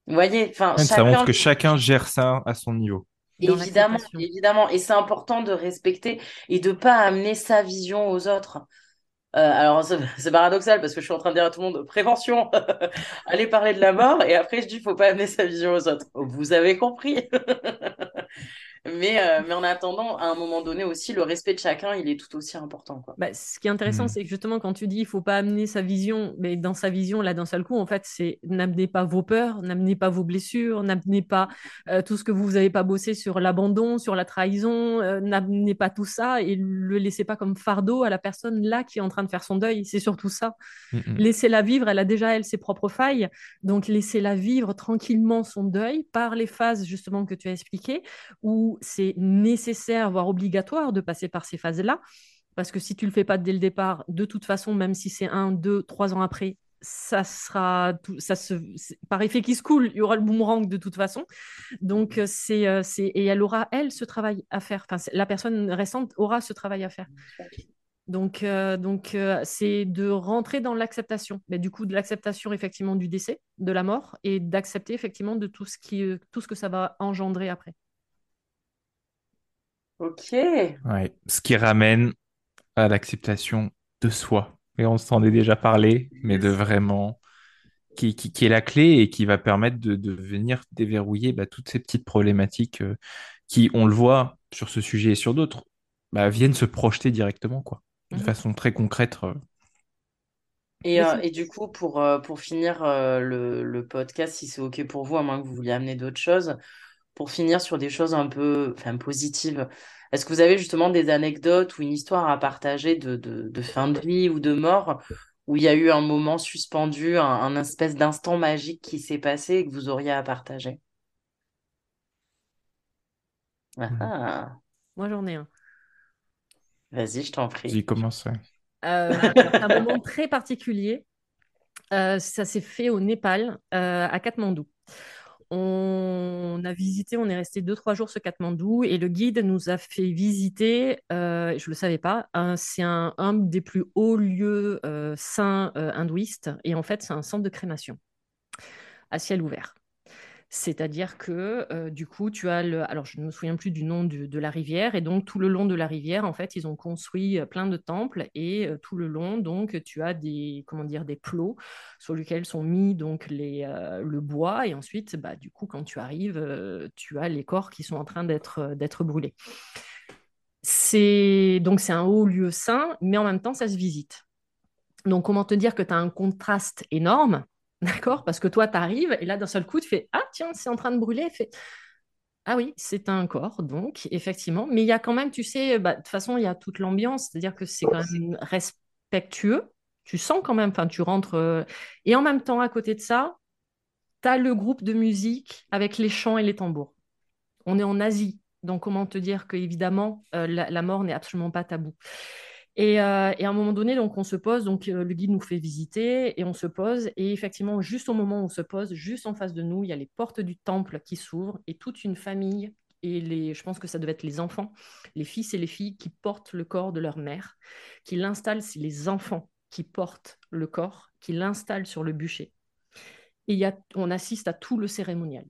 Vous voyez, enfin, ça montre que chacun gère ça à son niveau. Évidemment, évidemment. Et c'est important de respecter et de pas amener sa vision aux autres. Euh, alors, <laughs> c'est paradoxal parce que je suis en train de dire à tout le monde prévention, <laughs> allez parler de la mort. Et après, je dis faut pas amener sa vision aux autres. Vous avez compris. <laughs> Mais, euh, mais en attendant, à un moment donné aussi, le respect de chacun, il est tout aussi important. Quoi. Bah, ce qui est intéressant, hmm. c'est que justement, quand tu dis il faut pas amener sa vision, mais dans sa vision, là, d'un seul coup, en fait, c'est n'amenez pas vos peurs, n'amenez pas vos blessures, n'amenez pas euh, tout ce que vous n'avez pas bossé sur l'abandon, sur la trahison, euh, n'amenez pas tout ça et le laissez pas comme fardeau à la personne là qui est en train de faire son deuil. C'est surtout ça. Laissez-la vivre, elle a déjà, elle, ses propres failles. Donc, laissez-la vivre tranquillement son deuil par les phases, justement, que tu as expliquées, où c'est nécessaire, voire obligatoire de passer par ces phases-là. parce que si tu le fais pas dès le départ, de toute façon, même si c'est un, deux, trois ans après, ça sera tout, ça se, par effet qui se coule, il y aura le boomerang de toute façon. Donc euh, c'est, euh, c'est et elle aura elle ce travail à faire. Enfin, la personne récente aura ce travail à faire. Donc euh, donc c'est de rentrer dans l'acceptation. Mais du coup de l'acceptation effectivement du décès, de la mort et d'accepter effectivement de tout ce qui tout ce que ça va engendrer après. Ok. Ouais. Ce qui ramène à l'acceptation de soi et on s'en est déjà parlé, mais de vraiment qui, qui, est la clé et qui va permettre de, de venir déverrouiller bah, toutes ces petites problématiques euh, qui, on le voit sur ce sujet et sur d'autres, bah, viennent se projeter directement, quoi, de mhm. façon très concrète. Euh. Et, euh, et, du coup, pour, pour finir le, le, podcast, si c'est OK pour vous, à moins que vous vouliez amener d'autres choses, pour finir sur des choses un peu enfin, positives, est-ce que vous avez justement des anecdotes ou une histoire à partager de, de, fin de vie ou de mort où il y a eu un moment suspendu, un, espèce d'instant magique qui s'est passé et que vous auriez à partager? Ah, hmm. ah. Moi, j'en ai un. Vas-y, je t'en prie. J'y commence. Euh, un moment très particulier. Euh, ça s'est fait au Népal, euh, à Katmandou. On a visité, on est resté deux, trois jours sur Katmandou et le guide nous a fait visiter, euh, je ne le savais pas, c'est un, des plus hauts lieux euh, saints euh, hindouistes et en fait c'est un centre de crémation à ciel ouvert. C'est-à-dire que euh, du coup, tu as le. Alors, je ne me souviens plus du nom de la rivière. Et donc, tout le long de la rivière, en fait, ils ont construit euh, plein de temples. Et euh, tout le long, donc, tu as des, comment dire, des plots sur lesquels sont mis donc, les, le bois. Et ensuite, bah, du coup, quand tu arrives, tu as les corps qui sont en train d'être, brûlés. C'est, donc, c'est un haut lieu saint, mais en même temps, ça se visite. Donc, comment te dire que tu as un contraste énorme D'accord? Parce que toi, tu arrives et là, d'un seul coup, tu fais Ah, tiens, c'est en train de brûler. Ah oui, c'est un corps, donc, effectivement. Mais il y a quand même, tu sais, bah, de toute façon, il y a toute l'ambiance, c'est-à-dire que c'est quand même respectueux. Tu sens quand même, enfin, tu rentres. Euh, et en même temps, à côté de ça, tu as le groupe de musique avec les chants et les tambours. On est en Asie, donc comment te dire que, évidemment, euh, la mort n'est absolument pas tabou. Euh, et, à un moment donné, donc on se pose, donc euh, le guide nous fait visiter et on se pose. Et effectivement, juste au moment où on se pose, juste en face de nous, il y a les portes du temple qui s'ouvrent et toute une famille. Et les, je pense que ça devait être les enfants, les fils et les filles qui portent le corps de leur mère, qui l'installent, c'est les enfants qui portent le corps, qui l'installent sur le bûcher. Et y a, on assiste à tout le cérémonial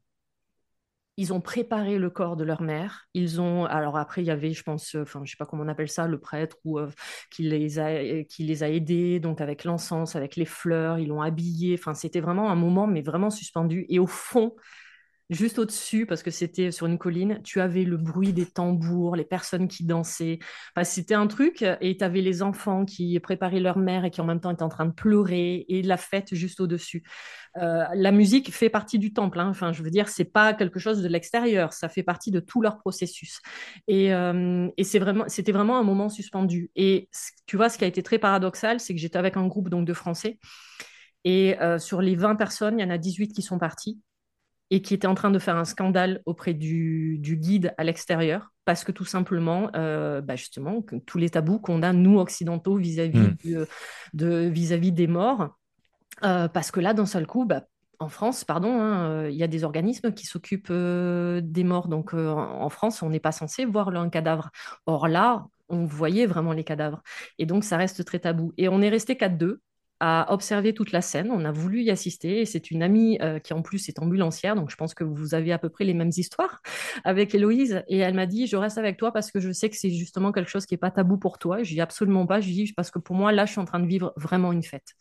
ils ont préparé le corps de leur mère. Ils ont, alors après, il y avait, je pense, euh, enfin, je sais pas comment on appelle ça, le prêtre ou euh, qui les a, euh, qui les a aidés, donc avec l'encens, avec les fleurs, ils l'ont habillé. Enfin, c'était vraiment un moment, mais vraiment suspendu. Et au fond, juste au-dessus, parce que c'était sur une colline, tu avais le bruit des tambours, les personnes qui dansaient. c'était un truc, et tu avais les enfants qui préparaient leur mère et qui en même temps étaient en train de pleurer, et la fête juste au-dessus. Euh, la musique fait partie du temple, hein. enfin, je veux dire, c'est pas quelque chose de l'extérieur, ça fait partie de tout leur processus. Et, euh, c'est vraiment, c'était vraiment un moment suspendu. Et tu vois, ce qui a été très paradoxal, c'est que j'étais avec un groupe donc de Français. Et euh, sur les 20 personnes, il y en a 18 qui sont partis et qui était en train de faire un scandale auprès du, guide à l'extérieur, parce que tout simplement, euh, bah justement, tous les tabous qu'on a, nous, occidentaux, vis-à-vis hmm. de, vis-à-vis des morts, euh, parce que là, d'un seul coup, bah, en France, pardon, hein, euh, il y a des organismes qui s'occupent des morts. Donc, en France, on n'est pas censé voir un cadavre. Or là, on voyait vraiment les cadavres. Et donc, ça reste très tabou. Et on est resté 4-2 à observer toute la scène. On a voulu y assister. C'est une amie euh, qui, en plus, est ambulancière. Donc, je pense que vous avez à peu près les mêmes histoires <laughs> avec Héloïse. Et elle m'a dit Je reste avec toi parce que je sais que c'est justement quelque chose qui n'est pas tabou pour toi. Je dis absolument pas. Je dis parce que pour moi, là, je suis en train de vivre vraiment une fête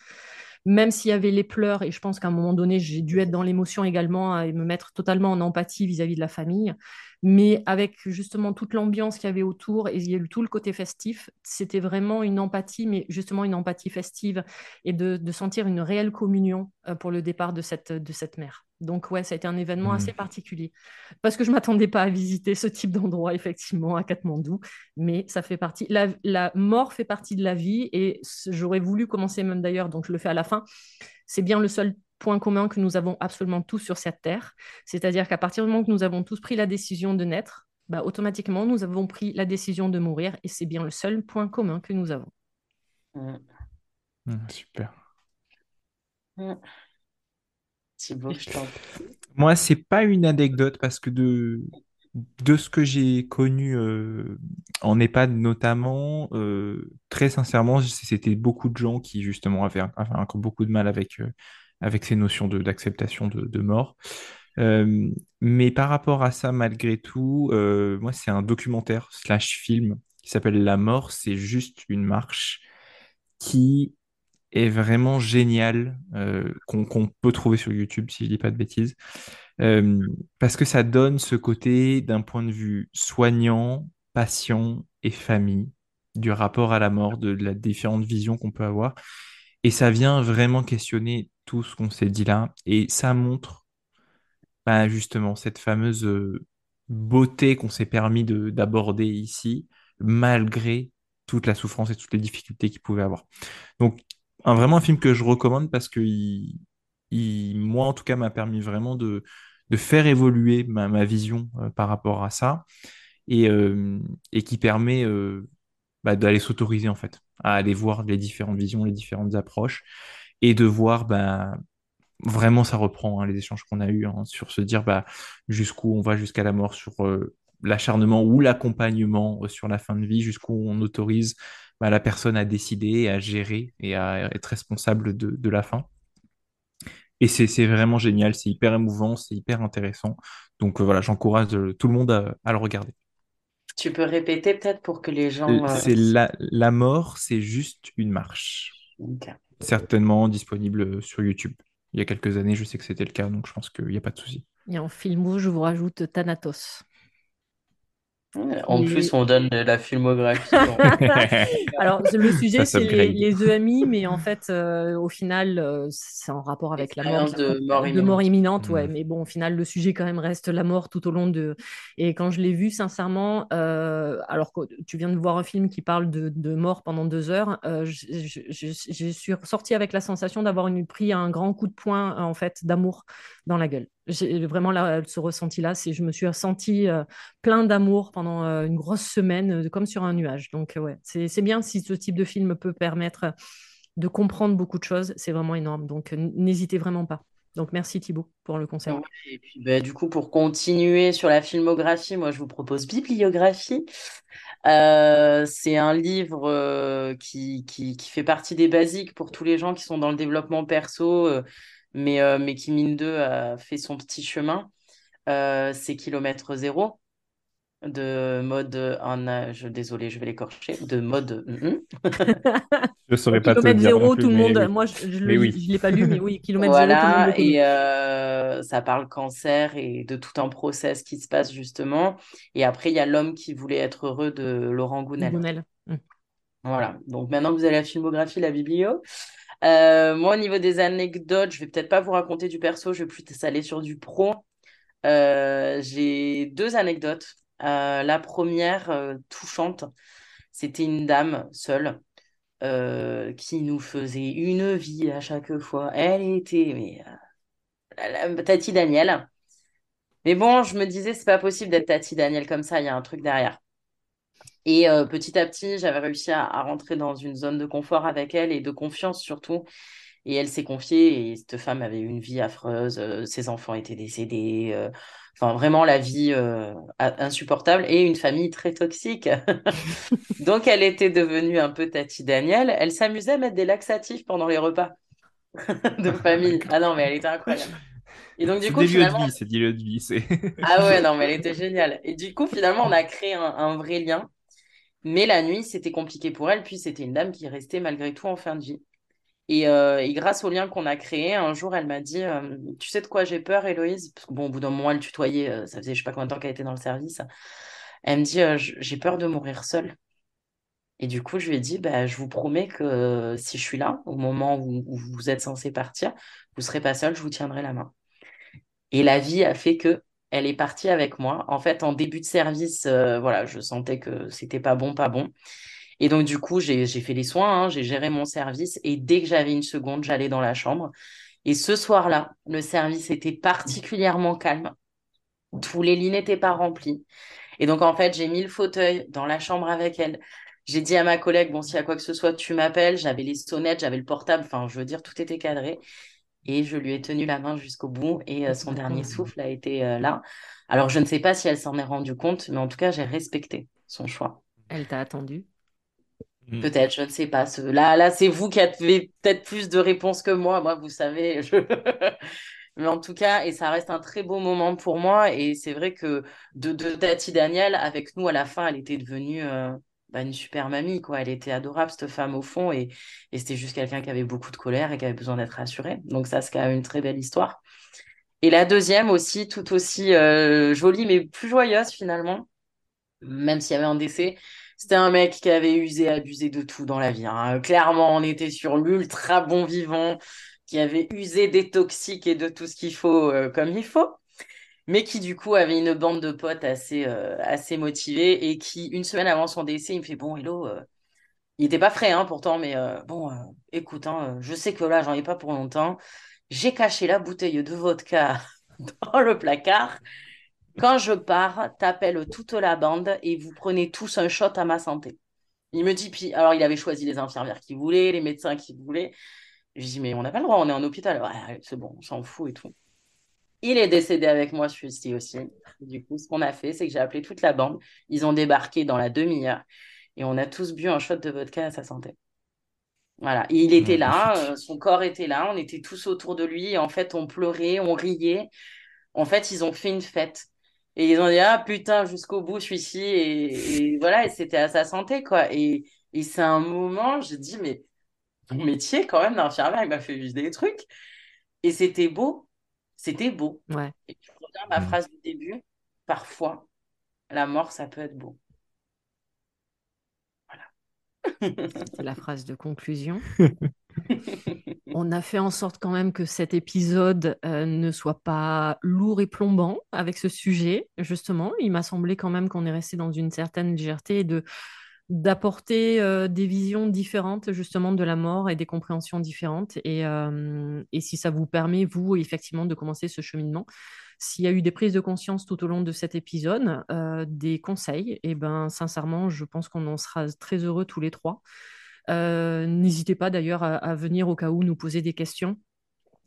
même s'il y avait les pleurs, et je pense qu'à un moment donné, j'ai dû être dans l'émotion également et me mettre totalement en empathie vis-à-vis de la famille, mais avec justement toute l'ambiance qu'il y avait autour et il y a eu tout le côté festif, c'était vraiment une empathie, mais justement une empathie festive et de, de sentir une réelle communion euh, pour le départ de cette, de cette mère. Donc ouais, ça a été un événement assez mmh. particulier parce que je m'attendais pas à visiter ce type d'endroit effectivement à Katmandou, mais ça fait partie. La, mort fait partie de la vie et j'aurais voulu commencer même d'ailleurs, donc je le fais à la fin. C'est bien le seul point commun que nous avons absolument tous sur cette terre, c'est-à-dire qu'à partir du moment que nous avons tous pris la décision de naître, bah, automatiquement, nous avons pris la décision de mourir et c'est bien le seul point commun que nous avons. Mm. Mmh, super. Mm. Thibaut, je t'en Moi, c'est pas une anecdote parce que de, de ce que j'ai connu euh, en EHPAD notamment, euh, très sincèrement, c'était beaucoup de gens qui justement avaient, avaient encore beaucoup de mal avec, euh, avec ces notions d'acceptation de, de mort. Euh, mais par rapport à ça, malgré tout, euh, moi, c'est un documentaire slash film qui s'appelle La mort, c'est juste une marche qui est vraiment génial, euh, qu'on peut trouver sur YouTube, si je dis pas de bêtises, parce que ça donne ce côté d'un point de vue soignant, patient et famille, du rapport à la mort, de, de la différente vision qu'on peut avoir. Et ça vient vraiment questionner tout ce qu'on s'est dit là, et ça montre bah, justement cette fameuse euh, beauté qu'on s'est permis de d'aborder ici, malgré toute la souffrance et toutes les difficultés qu'il pouvait avoir. Donc, un, vraiment un film que je recommande parce que il, il- moi, en tout cas, m'a permis vraiment de, de faire évoluer ma, vision euh, par rapport à ça et, euh, et qui permet bah, d'aller s'autoriser en fait à aller voir les différentes visions, les différentes approches et de voir bah, vraiment ça reprend hein, les échanges qu'on a eus hein, sur se dire bah, jusqu'où on va jusqu'à la mort sur euh, l'acharnement ou l'accompagnement euh, sur la fin de vie, jusqu'où on autorise bah, la personne à décider, à gérer et à être responsable de, de la fin. Et c'est vraiment génial, c'est hyper émouvant, c'est hyper intéressant. Donc euh, voilà, j'encourage tout le monde à, à le regarder. Tu peux répéter peut-être pour que les gens... C'est la, la mort, c'est juste une marche. ok. Certainement disponible sur YouTube. Il y a quelques années, je sais que c'était le cas, donc je pense qu'il n'y a pas de souci. Et en filmo, je vous rajoute Thanatos. En plus, on donne de la filmographie. <laughs> <laughs> Alors, le sujet, c'est les, les EMI, mais en fait, euh, au final, euh, c'est en rapport avec la mort, de qui- mort de mort imminente, ouais. Mm. Mais bon, au final, le sujet, quand même, reste la mort tout au long de. Et quand je l'ai vu, sincèrement, euh, alors que tu viens de voir un film qui parle de, de mort pendant deux heures, euh, je, je- je- suis ressortie avec la sensation d'avoir eu pris un grand coup de poing, en fait, d'amour dans la gueule. J'ai vraiment là, ce ressenti-là, c'est je me suis sentie euh, plein d'amour pendant euh, une grosse semaine, euh, comme sur un nuage. Donc, ouais, c'est bien si ce type de film peut permettre de comprendre beaucoup de choses. C'est vraiment énorme. Donc, n'hésitez vraiment pas. Donc, merci Thibaut pour le conseil. Bah, du coup, pour continuer sur la filmographie, moi je vous propose Bibliographie. C'est un livre qui, fait partie des basiques pour tous les gens qui sont dans le développement perso, mais, euh, mais qui, mine de, a fait son petit chemin. Euh, c'est Kilomètre Zéro de mode un âge, désolé, je vais l'écorcher, de mode. mhm. <laughs> Je saurais pas te Kilomètre dire zéro, plus, tout le monde. oui. Moi, je ne oui. l'ai pas lu, mais oui, kilomètre zéro, tout le monde Voilà, et euh, ça parle cancer et de tout un process qui se passe justement. Et après, il y a L'homme qui voulait être heureux de Laurent Gounel. Gounel. Mm. Voilà, donc maintenant que vous avez la filmographie, la biblio. Euh, moi, au niveau des anecdotes, je vais peut-être pas vous raconter du perso, je vais plus aller sur du pro. Euh, j'ai deux anecdotes. Euh, la première, touchante, c'était une dame seule qui nous faisait une vie à chaque fois. Elle était, mais Tati Daniel. Mais bon, je me disais, c'est pas possible d'être Tati Daniel comme ça, il y a un truc derrière. Et euh, petit à petit, j'avais réussi à, à rentrer dans une zone de confort avec elle et de confiance surtout. Et elle s'est confiée et cette femme avait une vie affreuse, euh, ses enfants étaient décédés, euh, enfin vraiment la vie a- insupportable et une famille très toxique. <laughs> Donc elle était devenue un peu Tati Daniel. Elle s'amusait à mettre des laxatifs pendant les repas <laughs> de <laughs> famille. Ah non, mais elle était incroyable. Et donc du coup, finalement, vie, c'est de vie. Ah ouais, non, mais elle était géniale. Et du coup, finalement, on a créé un, un vrai lien. Mais la nuit, c'était compliqué pour elle, puis c'était une dame qui restait malgré tout en fin de vie. Et, euh, grâce au lien qu'on a créé, un jour, elle m'a dit euh, Tu sais de quoi j'ai peur, Héloïse? Parce que bon, au bout d'un moment, elle tutoyait, euh, ça faisait je sais pas combien de temps qu'elle était dans le service. Elle me dit J'ai peur de mourir seule. Et du coup, je lui ai dit bah, Je vous promets que si je suis là, au moment où, où vous êtes censé partir, vous serez pas seule, je vous tiendrai la main. Et la vie a fait que elle est partie avec moi. En fait, en début de service, euh, voilà, je sentais que c'était pas bon, pas bon. Et donc, du coup, j'ai, fait les soins, hein, j'ai géré mon service. Et dès que j'avais une seconde, j'allais dans la chambre. Et ce soir-là, le service était particulièrement calme. Tous les lits n'étaient pas remplis. Et donc, en fait, j'ai mis le fauteuil dans la chambre avec elle. J'ai dit à ma collègue, bon, s'il y a quoi que ce soit, tu m'appelles. J'avais les sonnettes, j'avais le portable. Enfin, je veux dire, tout était cadré. Et je lui ai tenu la main jusqu'au bout. Et euh, son dernier souffle a été euh, là. Alors, je ne sais pas si elle s'en est rendue compte, mais en tout cas, j'ai respecté son choix. Elle t'a attendu? Mm. Peut-être, je ne sais pas. Là, là c'est vous qui avez peut-être plus de réponses que moi. Moi, vous savez, je... <laughs> Mais en tout cas, et ça reste un très beau moment pour moi. Et c'est vrai que de, de Tati Daniel, avec nous à la fin, elle était devenue euh, bah, une super mamie. Quoi. Elle était adorable, cette femme, au fond. Et, et c'était juste quelqu'un qui avait beaucoup de colère et qui avait besoin d'être rassuré. Donc ça, c'est quand une très belle histoire. Et la deuxième aussi, tout aussi euh, jolie, mais plus joyeuse finalement, même s'il y avait un décès. C'était un mec qui avait usé, abusé de tout dans la vie. Hein. Clairement, on était sur l'ultra bon vivant qui avait usé des toxiques et de tout ce qu'il faut euh, comme il faut, mais qui du coup avait une bande de potes assez, euh, assez motivés et qui, une semaine avant son décès, il me fait Bon, hello, euh, il n'était pas frais hein, pourtant, mais bon, écoute, hein, je sais que là, j'en ai pas pour longtemps. J'ai caché la bouteille de vodka <laughs> dans le placard. Quand je pars, t'appelles toute la bande et vous prenez tous un shot à ma santé. Il me dit, puis, alors il avait choisi les infirmières qu'il voulait, les médecins qu'il voulait. Je dis, mais on n'a pas le droit, on est en hôpital. c'est bon, on s'en fout et tout. Il est décédé avec moi, celui-ci aussi. Du coup, ce qu'on a fait, c'est que j'ai appelé toute la bande. Ils ont débarqué dans la demi-heure et on a tous bu un shot de vodka à sa santé. Voilà. Et il était là, euh, son corps était là, on était tous autour de lui. Et en fait, on pleurait, on riait. En fait, ils ont fait une fête. Et ils ont dit, ah putain, jusqu'au bout, celui-ci. Et, et voilà, et c'était à sa santé, quoi. Et, et c'est un moment, je dis, mais mon métier quand même d'infirmière, il m'a fait vivre des trucs. Et c'était beau. C'était beau. Ouais. Et je reviens à ma mm. phrase du début. Parfois, la mort, ça peut être beau. Voilà. <laughs> C'est la phrase de conclusion. <laughs> On a fait en sorte quand même que cet épisode euh, ne soit pas lourd et plombant avec ce sujet, justement. Il m'a semblé quand même qu'on est resté dans une certaine légèreté et de d'apporter euh, des visions différentes justement de la mort et des compréhensions différentes. Et, euh, et, si ça vous permet, vous, effectivement, de commencer ce cheminement, s'il y a eu des prises de conscience tout au long de cet épisode, euh, des conseils, et eh ben sincèrement, je pense qu'on en sera très heureux tous les trois. N'hésitez pas d'ailleurs à, venir au cas où nous poser des questions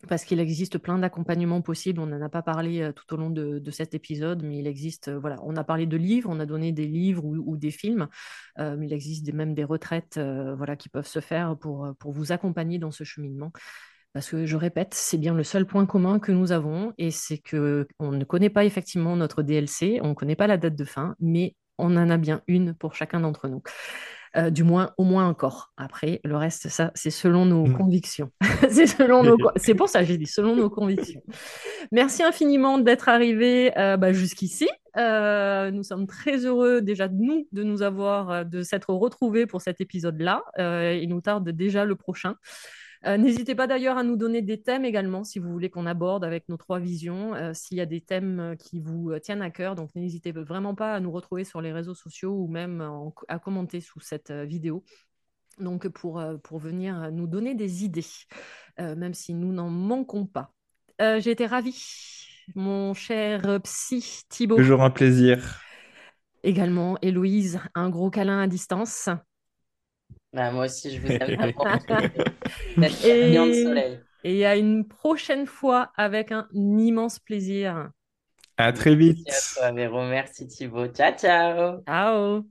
parce qu'il existe plein d'accompagnements possibles. On n'en a pas parlé euh, tout au long de, cet épisode, mais il existe, euh, voilà, on a parlé de livres, on a donné des livres ou, des films, euh, il existe même des retraites voilà, qui peuvent se faire pour, pour vous accompagner dans ce cheminement. Parce que je répète, c'est bien le seul point commun que nous avons, et c'est que on ne connaît pas effectivement notre DLC, on ne connaît pas la date de fin, mais on en a bien une pour chacun d'entre nous. Euh, du moins au moins encore. Après, le reste, ça, c'est selon nos mm. convictions. <laughs> c'est selon nos, c'est pour ça que j'ai dit selon nos convictions. Merci infiniment d'être arrivé euh, bah, jusqu'ici. Euh, nous sommes très heureux déjà de nous de nous avoir de s'être retrouvés pour cet épisode-là. il nous tarde déjà le prochain. Euh, n'hésitez pas d'ailleurs à nous donner des thèmes également si vous voulez qu'on aborde avec nos trois visions, euh, s'il y a des thèmes euh, qui vous tiennent à cœur. Donc n'hésitez vraiment pas à nous retrouver sur les réseaux sociaux ou même à commenter sous cette vidéo. Donc pour, pour venir nous donner des idées, même si nous n'en manquons pas. J'ai été ravie, mon cher psy Thibaut. Toujours un plaisir. Également, Héloïse, un gros câlin à distance. Bah, moi aussi, je vous <laughs> <laughs> et... Et à une prochaine fois avec un immense plaisir. À très vite. Merci à toi, Merci Thibaut. Ciao, ciao. Ciao.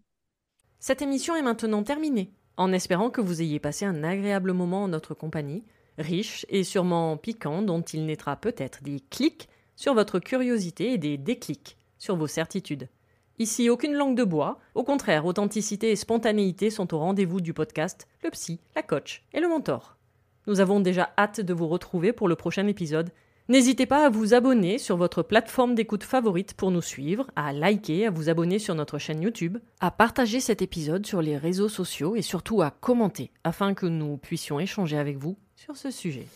Cette émission est maintenant terminée, en espérant que vous ayez passé un agréable moment en notre compagnie, riche et sûrement piquant, dont il naîtra peut-être des clics sur votre curiosité et des déclics sur vos certitudes. Ici, aucune langue de bois. Au contraire, authenticité et spontanéité sont au rendez-vous du podcast Le Psy, la Coach et le Mentor. Nous avons déjà hâte de vous retrouver pour le prochain épisode. N'hésitez pas à vous abonner sur votre plateforme d'écoute favorite pour nous suivre, à liker, à vous abonner sur notre chaîne YouTube, à partager cet épisode sur les réseaux sociaux et surtout à commenter afin que nous puissions échanger avec vous sur ce sujet.